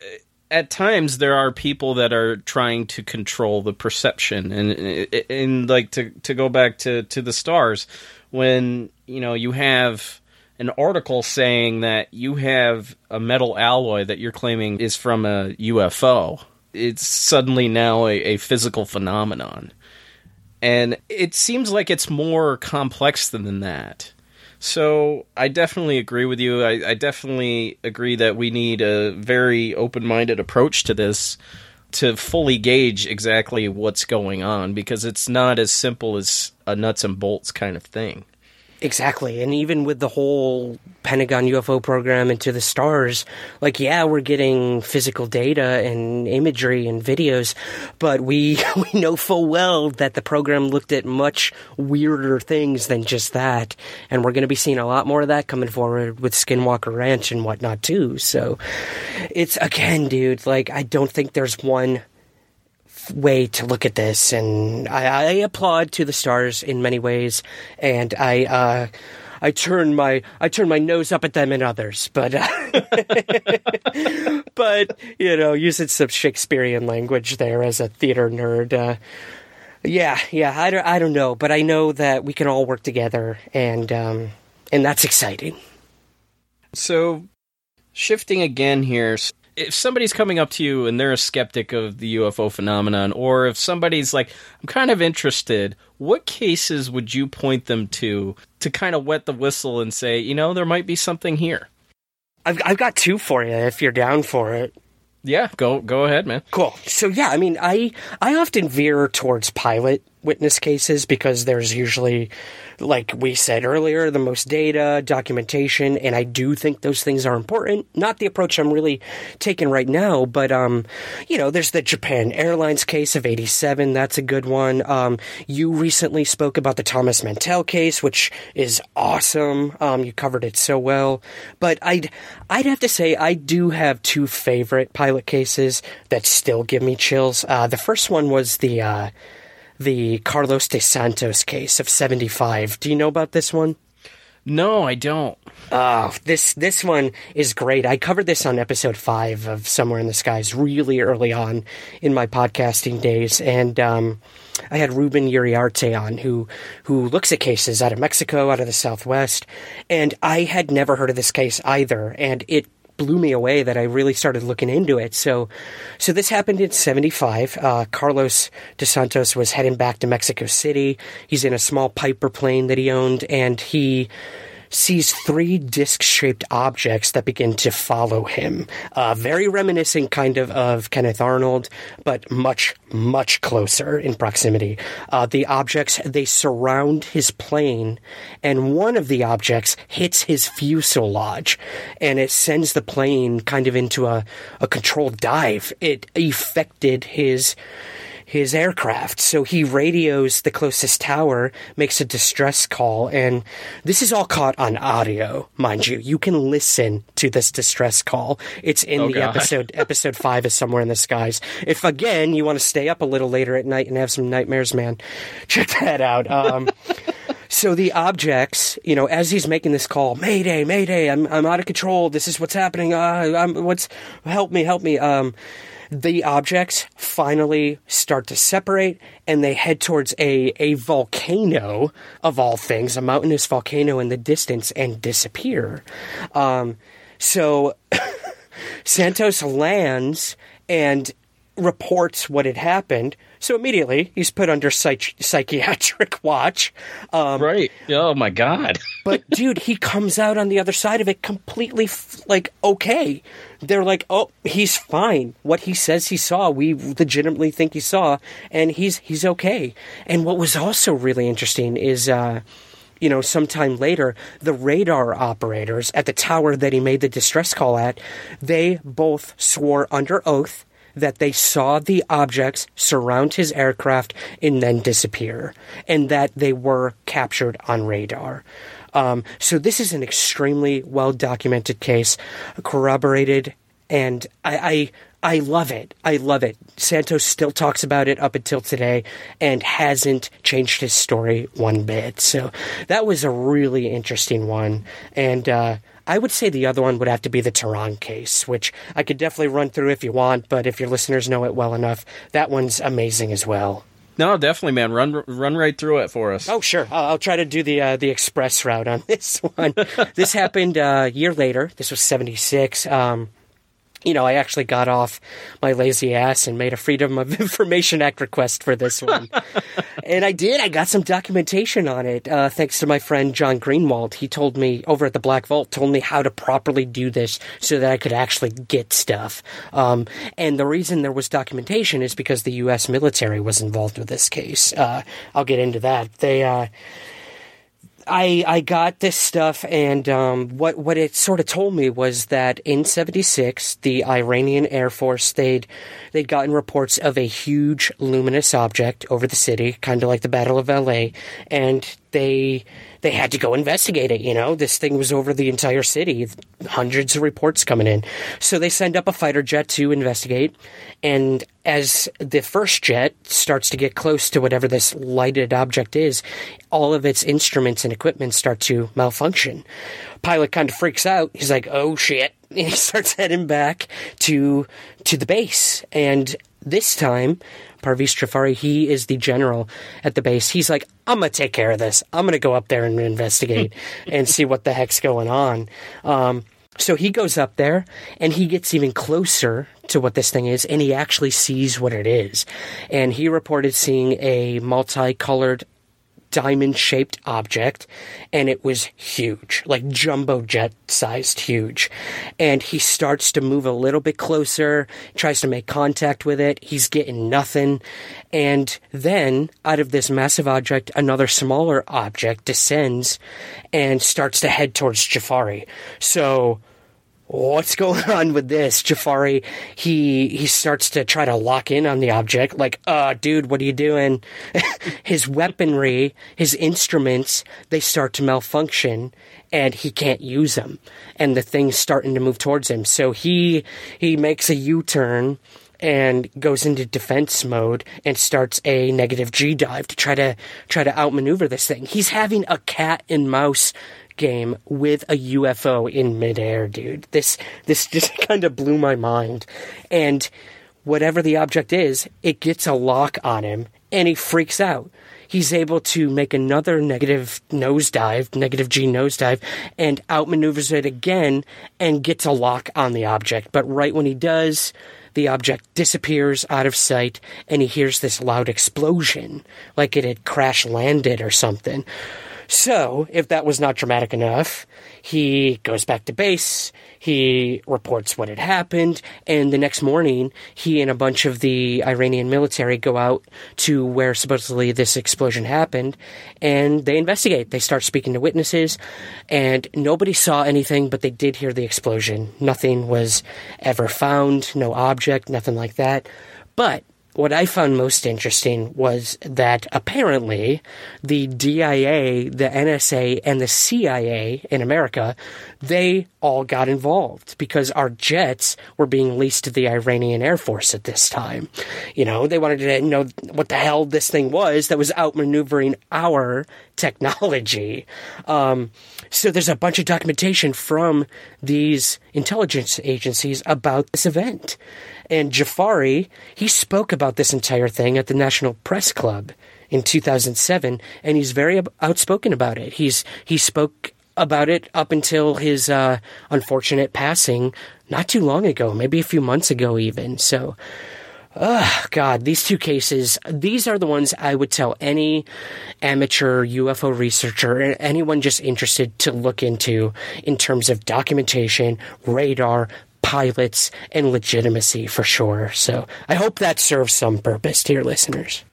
Speaker 4: at times there are people that are trying to control the perception and and like to to go back to to the stars when you know you have an article saying that you have a metal alloy that you're claiming is from a UFO it's suddenly now a, a physical phenomenon and it seems like it's more complex than that so I definitely agree with you. I, I definitely agree that we need a very open minded approach to this to fully gauge exactly what's going on because it's not as simple as a nuts and bolts kind of thing.
Speaker 2: Exactly. And even with the whole Pentagon UFO program into the stars, like, yeah, we're getting physical data and imagery and videos, but we, we know full well that the program looked at much weirder things than just that. And we're going to be seeing a lot more of that coming forward with Skinwalker Ranch and whatnot, too. So it's, again, dude, like, I don't think there's one way to look at this, and I, I applaud to the stars in many ways, and I. Uh, I turn my I turn my nose up at them and others, but uh, but you know, using some Shakespearean language there as a theater nerd. Uh, yeah, yeah, I don't, I don't know, but I know that we can all work together, and um, and that's exciting.
Speaker 4: So, shifting again here, if somebody's coming up to you and they're a skeptic of the UFO phenomenon, or if somebody's like, I'm kind of interested, what cases would you point them to to kind of wet the whistle and say, you know, there might be something here?
Speaker 2: I've, I've got two for you if you're down for it.
Speaker 4: Yeah, go go ahead, man.
Speaker 2: Cool. So yeah, I mean, I I often veer towards pilot witness cases because there's usually like we said earlier, the most data, documentation, and I do think those things are important. Not the approach I'm really taking right now, but um, you know, there's the Japan Airlines case of '87. That's a good one. Um, you recently spoke about the Thomas Mantell case, which is awesome. Um, you covered it so well. But I'd I'd have to say I do have two favorite pilot cases that still give me chills. Uh, the first one was the uh, the Carlos de Santos case of 75. Do you know about this one?
Speaker 4: No, I don't.
Speaker 2: Oh, this this one is great. I covered this on episode five of Somewhere in the Skies, really early on in my podcasting days, and um, I had Ruben Uriarte on, who who looks at cases out of Mexico, out of the Southwest, and I had never heard of this case either, and it blew me away that I really started looking into it. So, so this happened in '75. Uh, Carlos De Santos was heading back to Mexico City. He's in a small Piper plane that he owned, and he sees three disc shaped objects that begin to follow him. Uh, very reminiscent, kind of, of Kenneth Arnold, but much, much closer in proximity. Uh, the objects, they surround his plane, and one of the objects hits his fuselage, and it sends the plane kind of into a, a controlled dive. It affected his his aircraft. So he radios the closest tower, makes a distress call, and this is all caught on audio, mind you. You can listen to this distress call. It's in oh, the God. episode. episode five is somewhere in the skies. If again you want to stay up a little later at night and have some nightmares, man, check that out. Um, So the objects, you know, as he's making this call, Mayday, Mayday, I'm I'm out of control. This is what's happening. Uh, I'm what's help me, help me. Um, the objects finally start to separate and they head towards a, a volcano of all things, a mountainous volcano in the distance, and disappear. Um, so Santos lands and reports what had happened. So immediately he's put under psych- psychiatric watch.
Speaker 4: Um, right. Oh my God.
Speaker 2: but dude, he comes out on the other side of it completely f- like okay. They're like, oh, he's fine. What he says he saw, we legitimately think he saw, and he's he's okay. And what was also really interesting is. Uh, you know, sometime later, the radar operators at the tower that he made the distress call at, they both swore under oath that they saw the objects surround his aircraft and then disappear, and that they were captured on radar. Um, so this is an extremely well documented case, corroborated, and I, I love it. I love it. Santos still talks about it up until today and hasn't changed his story one bit. So that was a really interesting one. And uh, I would say the other one would have to be the Tehran case, which I could definitely run through if you want, but if your listeners know it well enough, that one's amazing as well.
Speaker 4: No, definitely, man. Run, run right through it for us.
Speaker 2: Oh, sure. I'll, I'll try to do the uh, the express route on this one. this happened uh, a year later. This was seventy six. Um, you know, I actually got off my lazy ass and made a Freedom of Information Act request for this one. and I did. I got some documentation on it, uh, thanks to my friend John Greenewald. He told me over at the Black Vault, told me how to properly do this so that I could actually get stuff. Um, and the reason there was documentation is because the U.S. military was involved with this case. Uh, I'll get into that. They, uh, I I got this stuff, and um, what what it sort of told me was that in '76, the Iranian Air Force they'd they'd gotten reports of a huge luminous object over the city, kind of like the Battle of L.A., and they they had to go investigate it. You know, this thing was over the entire city, hundreds of reports coming in. So they send up a fighter jet to investigate. And as the first jet starts to get close to whatever this lighted object is, all of its instruments and equipment start to malfunction. Pilot kind of freaks out. He's like, "Oh shit!" And he starts heading back to to the base. And this time, Parviz Jafari, he is the general at the base. He's like, I'm going to take care of this. I'm going to go up there and investigate and see what the heck's going on. Um, so he goes up there and he gets even closer to what this thing is and he actually sees what it is. And he reported seeing a multicolored diamond shaped object and it was huge, like jumbo jet sized huge. And he starts to move a little bit closer, tries to make contact with it. He's getting nothing. And then out of this massive object, another smaller object descends and starts to head towards Jafari. So what's going on with this? Jafari, he he starts to try to lock in on the object, like, uh, dude, what are you doing? his weaponry, his instruments, they start to malfunction and he can't use them. And the thing's starting to move towards him. So he he makes a U-turn and goes into defense mode and starts a negative G dive to try to try to outmaneuver this thing. He's having a cat and mouse game with a UFO in midair, dude. This this just kind of blew my mind. And whatever the object is, it gets a lock on him and he freaks out. He's able to make another negative nosedive, negative G nosedive, and outmaneuvers it again and gets a lock on the object. But right when he does, the object disappears out of sight and he hears this loud explosion, like it had crash landed or something. So, if that was not dramatic enough, he goes back to base, he reports what had happened, and the next morning, he and a bunch of the Iranian military go out to where supposedly this explosion happened, and they investigate. They start speaking to witnesses, and nobody saw anything, but they did hear the explosion. Nothing was ever found, no object, nothing like that. But what I found most interesting was that apparently the DIA, the NSA, and the CIA in America, they all got involved because our jets were being leased to the Iranian Air Force at this time. You know, they wanted to know what the hell this thing was that was outmaneuvering our technology. Um, so there's a bunch of documentation from these intelligence agencies about this event. And Jafari, he spoke about this entire thing at the National Press Club in 2007, and he's very outspoken about it. He's he spoke about it up until his uh, unfortunate passing not too long ago, maybe a few months ago, even. So, oh, God, these two cases, these are the ones I would tell any amateur UFO researcher, anyone just interested to look into in terms of documentation, radar, pilots and legitimacy for sure. So I hope that serves some purpose to your listeners.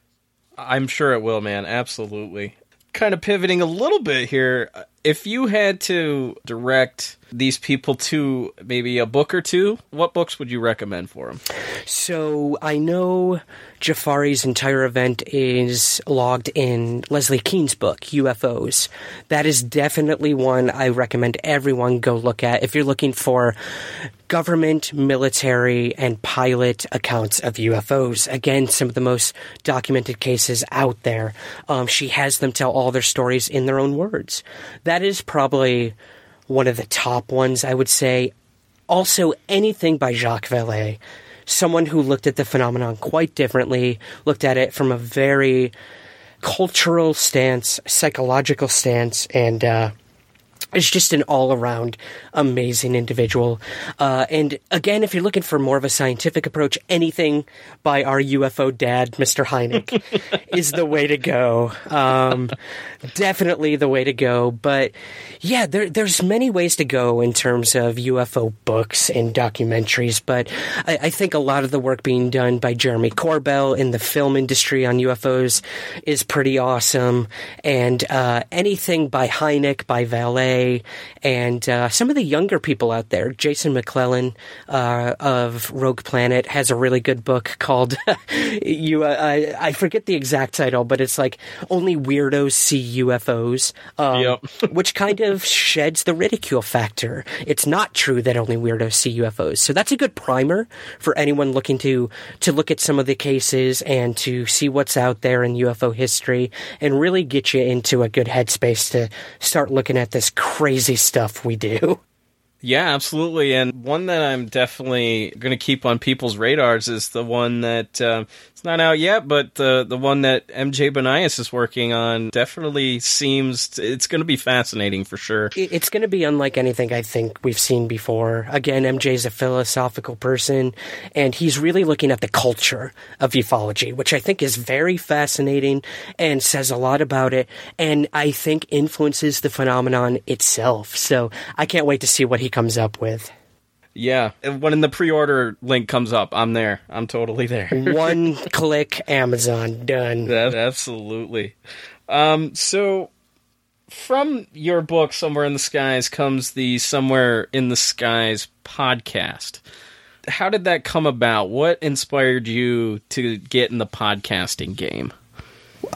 Speaker 4: I'm sure it will, man. Absolutely. Kind of pivoting a little bit here. If you had to direct these people to maybe a book or two, what books would you recommend for them?
Speaker 2: So I know Jafari's entire event is logged in Leslie Kean's book, UFOs. That is definitely one I recommend everyone go look at if you're looking for government, military, and pilot accounts of UFOs. Again, some of the most documented cases out there. Um, she has them tell all their stories in their own words. That is probably one of the top ones, I would say. Also, anything by Jacques Vallée, someone who looked at the phenomenon quite differently, looked at it from a very cultural stance, psychological stance, and uh, is just an all around amazing individual. Uh, and again, if you're looking for more of a scientific approach, anything by our UFO dad, Mr. Hynek, is the way to go. Um, definitely the way to go. But yeah, there, there's many ways to go in terms of UFO books and documentaries. But I, I think a lot of the work being done by Jeremy Corbell in the film industry on UFOs is pretty awesome. And uh, anything by Hynek, by Vallée, and uh, some of the younger people out there, Jason McClellan uh, of Rogue Planet has a really good book called "You." I, I, forget the exact title, but it's like "Only Weirdos See UFOs," um,
Speaker 4: yep.
Speaker 2: which kind of sheds the ridicule factor. It's not true that only weirdos see UFOs, so that's a good primer for anyone looking to to look at some of the cases and to see what's out there in UFO history, and really get you into a good headspace to start looking at this crazy stuff we do.
Speaker 4: Yeah, absolutely. And one that I'm definitely going to keep on people's radars is the one that it's not out yet, but the the one that MJ Banias is working on definitely seems it's going to be fascinating for sure.
Speaker 2: It's going to be unlike anything I think we've seen before. Again, MJ is a philosophical person, and he's really looking at the culture of ufology, which I think is very fascinating and says a lot about it, and I think influences the phenomenon itself. So I can't wait to see what he comes up with.
Speaker 4: Yeah, when the pre-order link comes up, I'm there. I'm totally there.
Speaker 2: One click, Amazon, done.
Speaker 4: That, absolutely. Um, so, from your book, Somewhere in the Skies, comes the Somewhere in the Skies podcast. How did that come about? What inspired you to get in the podcasting game?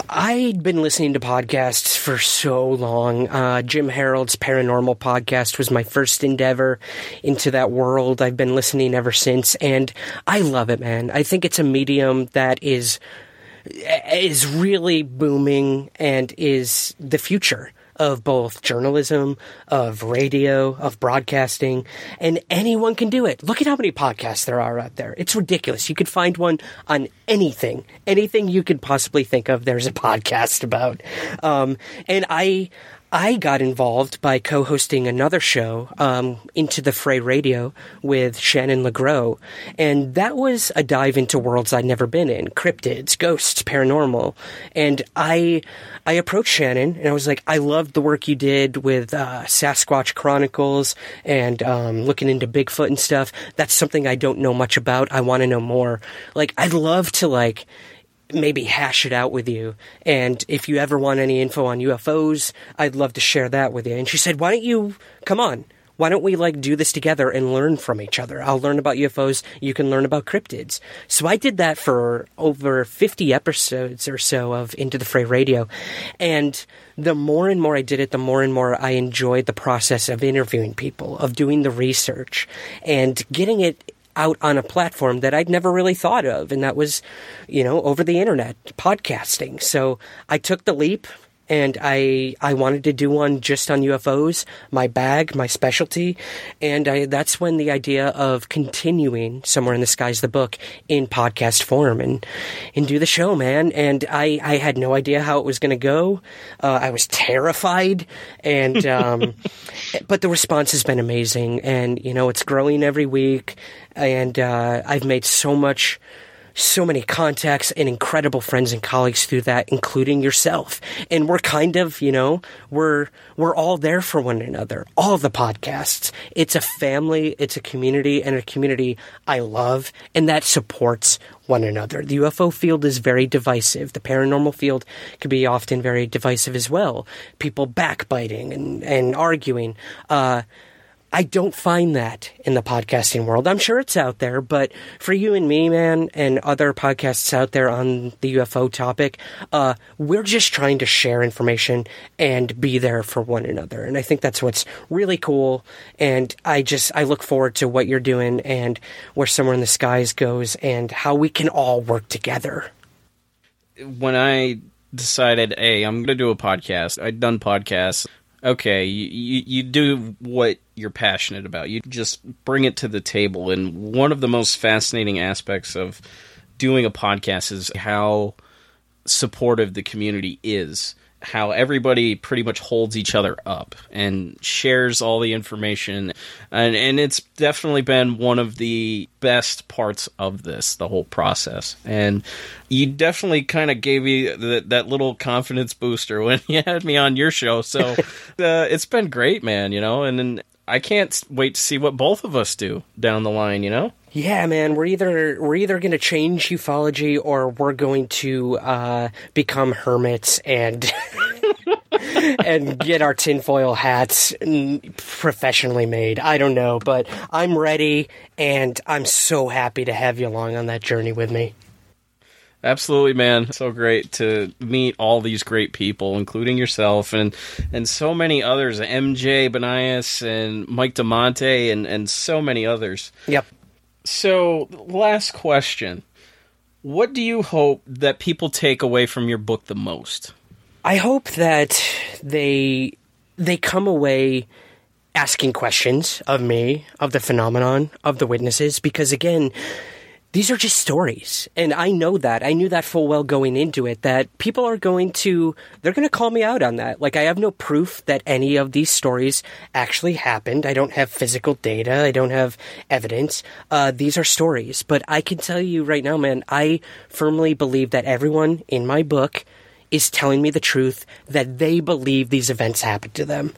Speaker 2: I'd been listening to podcasts for so long. Uh, Jim Harold's Paranormal podcast was my first endeavor into that world. I've been listening ever since, and I love it, man. I think it's a medium that is is really booming and is the future of both journalism, of radio, of broadcasting, and anyone can do it. Look at how many podcasts there are out there. It's ridiculous. You could find one on anything, anything you could possibly think of. There's a podcast about, um, and I. I got involved by co-hosting another show, um, Into the Fray Radio, with Shannon LeGro, and that was a dive into worlds I'd never been in: cryptids, ghosts, paranormal. And I, I approached Shannon, and I was like, "I loved the work you did with uh, Sasquatch Chronicles and um, looking into Bigfoot and stuff. That's something I don't know much about. I want to know more. Like, I'd love to like." Maybe hash it out with you. And if you ever want any info on UFOs, I'd love to share that with you. And she said, why don't you come on? Why don't we like do this together and learn from each other? I'll learn about UFOs. You can learn about cryptids. So I did that for over 50 episodes or so of Into the Fray Radio. And the more and more I did it, the more and more I enjoyed the process of interviewing people, of doing the research and getting it out on a platform that I'd never really thought of, and that was, you know, over the internet, podcasting. So I took the leap and I I wanted to do one just on UFOs, my bag, my specialty, and I, that's when the idea of continuing somewhere in the skies the book in podcast form and and do the show, man. And I I had no idea how it was going to go. Uh, I was terrified, and um, but the response has been amazing, and you know it's growing every week, and uh, I've made so much so many contacts and incredible friends and colleagues through that, including yourself. And we're kind of, you know, we're we're all there for one another. All the podcasts. It's a family, it's a community, and a community I love, and that supports one another. The UFO field is very divisive. The paranormal field can be often very divisive as well. People backbiting and, and arguing. Uh, I don't find that in the podcasting world. I'm sure it's out there, but for you and me, man, and other podcasts out there on the UFO topic, uh, we're just trying to share information and be there for one another. And I think that's what's really cool. And I just, I look forward to what you're doing and where Somewhere in the Skies goes and how we can all work together.
Speaker 4: When I decided, hey, I'm going to do a podcast, I'd done podcasts okay, you, you, you do what you're passionate about. You just bring it to the table. And one of the most fascinating aspects of doing a podcast is how supportive the community is how everybody pretty much holds each other up and shares all the information. And and it's definitely been one of the best parts of this the whole process. And you definitely kind of gave me the, that little confidence booster when you had me on your show. So uh, it's been great man you know? And, and I can't wait to see what both of us do down the line you know
Speaker 2: yeah, man, we're either we're either going to change ufology or we're going to uh, become hermits and and get our tinfoil hats professionally made. I don't know, but I'm ready, and I'm so happy to have you along on that journey with me.
Speaker 4: Absolutely, man. So great to meet all these great people, including yourself and and so many others. MJ Banias and Mike DeMonte and and so many others.
Speaker 2: Yep.
Speaker 4: So, last question. What do you hope that people take away from your book the most?
Speaker 2: I hope that they they come away asking questions of me, of the phenomenon, of the witnesses because again, these are just stories. And I know that. I knew that full well going into it that people are going to, they're going to call me out on that. Like, I have no proof that any of these stories actually happened. I don't have physical data. I don't have evidence. Uh, these are stories. But I can tell you right now, man, I firmly believe that everyone in my book is telling me the truth that they believe these events happened to them.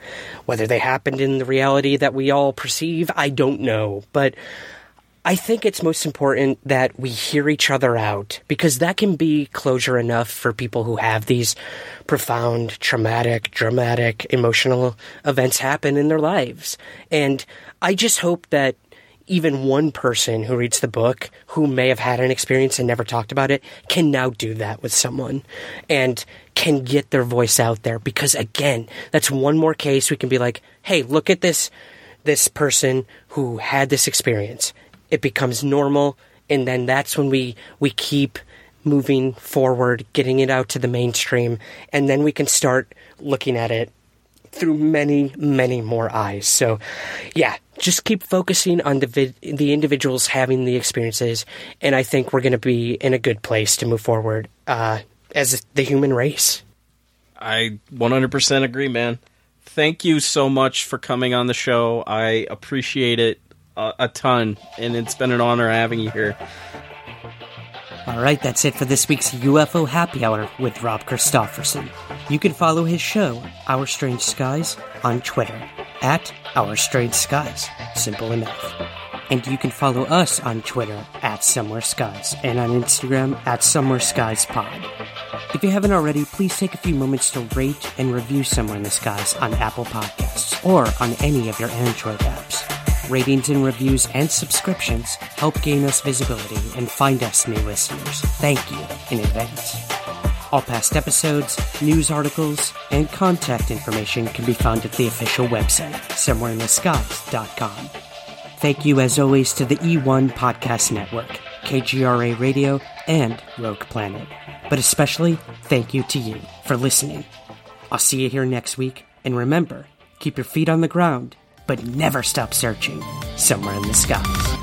Speaker 2: Whether they happened in the reality that we all perceive, I don't know. But, I think it's most important that we hear each other out because that can be closure enough for people who have these profound, traumatic, dramatic, emotional events happen in their lives. And I just hope that even one person who reads the book who may have had an experience and never talked about it can now do that with someone and can get their voice out there because again, that's one more case we can be like, "Hey, look at this this person who had this experience it becomes normal, and then that's when we we keep moving forward, getting it out to the mainstream, and then we can start looking at it through many, many more eyes. So, yeah, just keep focusing on the the individuals having the experiences, and I think we're going to be in a good place to move forward uh, as the human race.
Speaker 4: I 100% agree, man. Thank you so much for coming on the show. I appreciate it a, ton, and it's been an honor having you here.
Speaker 2: All right, that's it for this week's UFO Happy Hour with Rob Christofferson. You can follow his show, Our Strange Skies, on Twitter at Our Strange Skies. Simple enough. And you can follow us on Twitter at Somewhere Skies and on Instagram at Somewhere Skies Pod. If you haven't already, please take a few moments to rate and review Somewhere in the Skies on Apple Podcasts or on any of your Android apps. Ratings and reviews and subscriptions help gain us visibility and find us new listeners. Thank you in advance. All past episodes, news articles, and contact information can be found at the official website, somewhereintheskies.com. Thank you, as always, to the E1 Podcast Network, KGRA Radio, and Rogue Planet. But especially, thank you to you for listening. I'll see you here next week, and remember, keep your feet on the ground but never stop searching somewhere in the skies.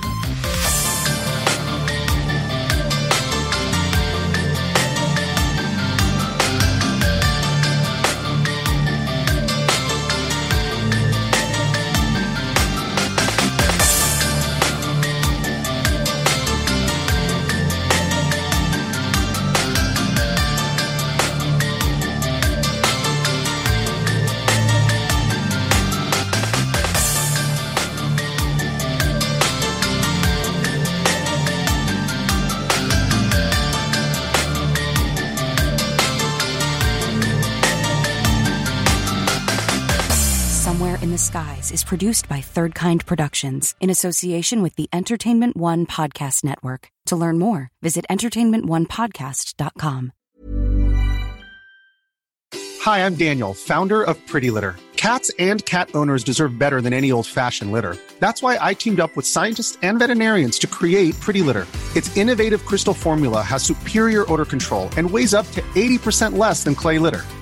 Speaker 3: Produced by Third Kind Productions in association with the Entertainment One Podcast Network. To learn more, visit entertainmentonepodcast.com.
Speaker 8: Hi, I'm Daniel, founder of Pretty Litter. Cats and cat owners deserve better than any old fashioned litter. That's why I teamed up with scientists and veterinarians to create Pretty Litter. Its innovative crystal formula has superior odor control and weighs up to 80% less than clay litter.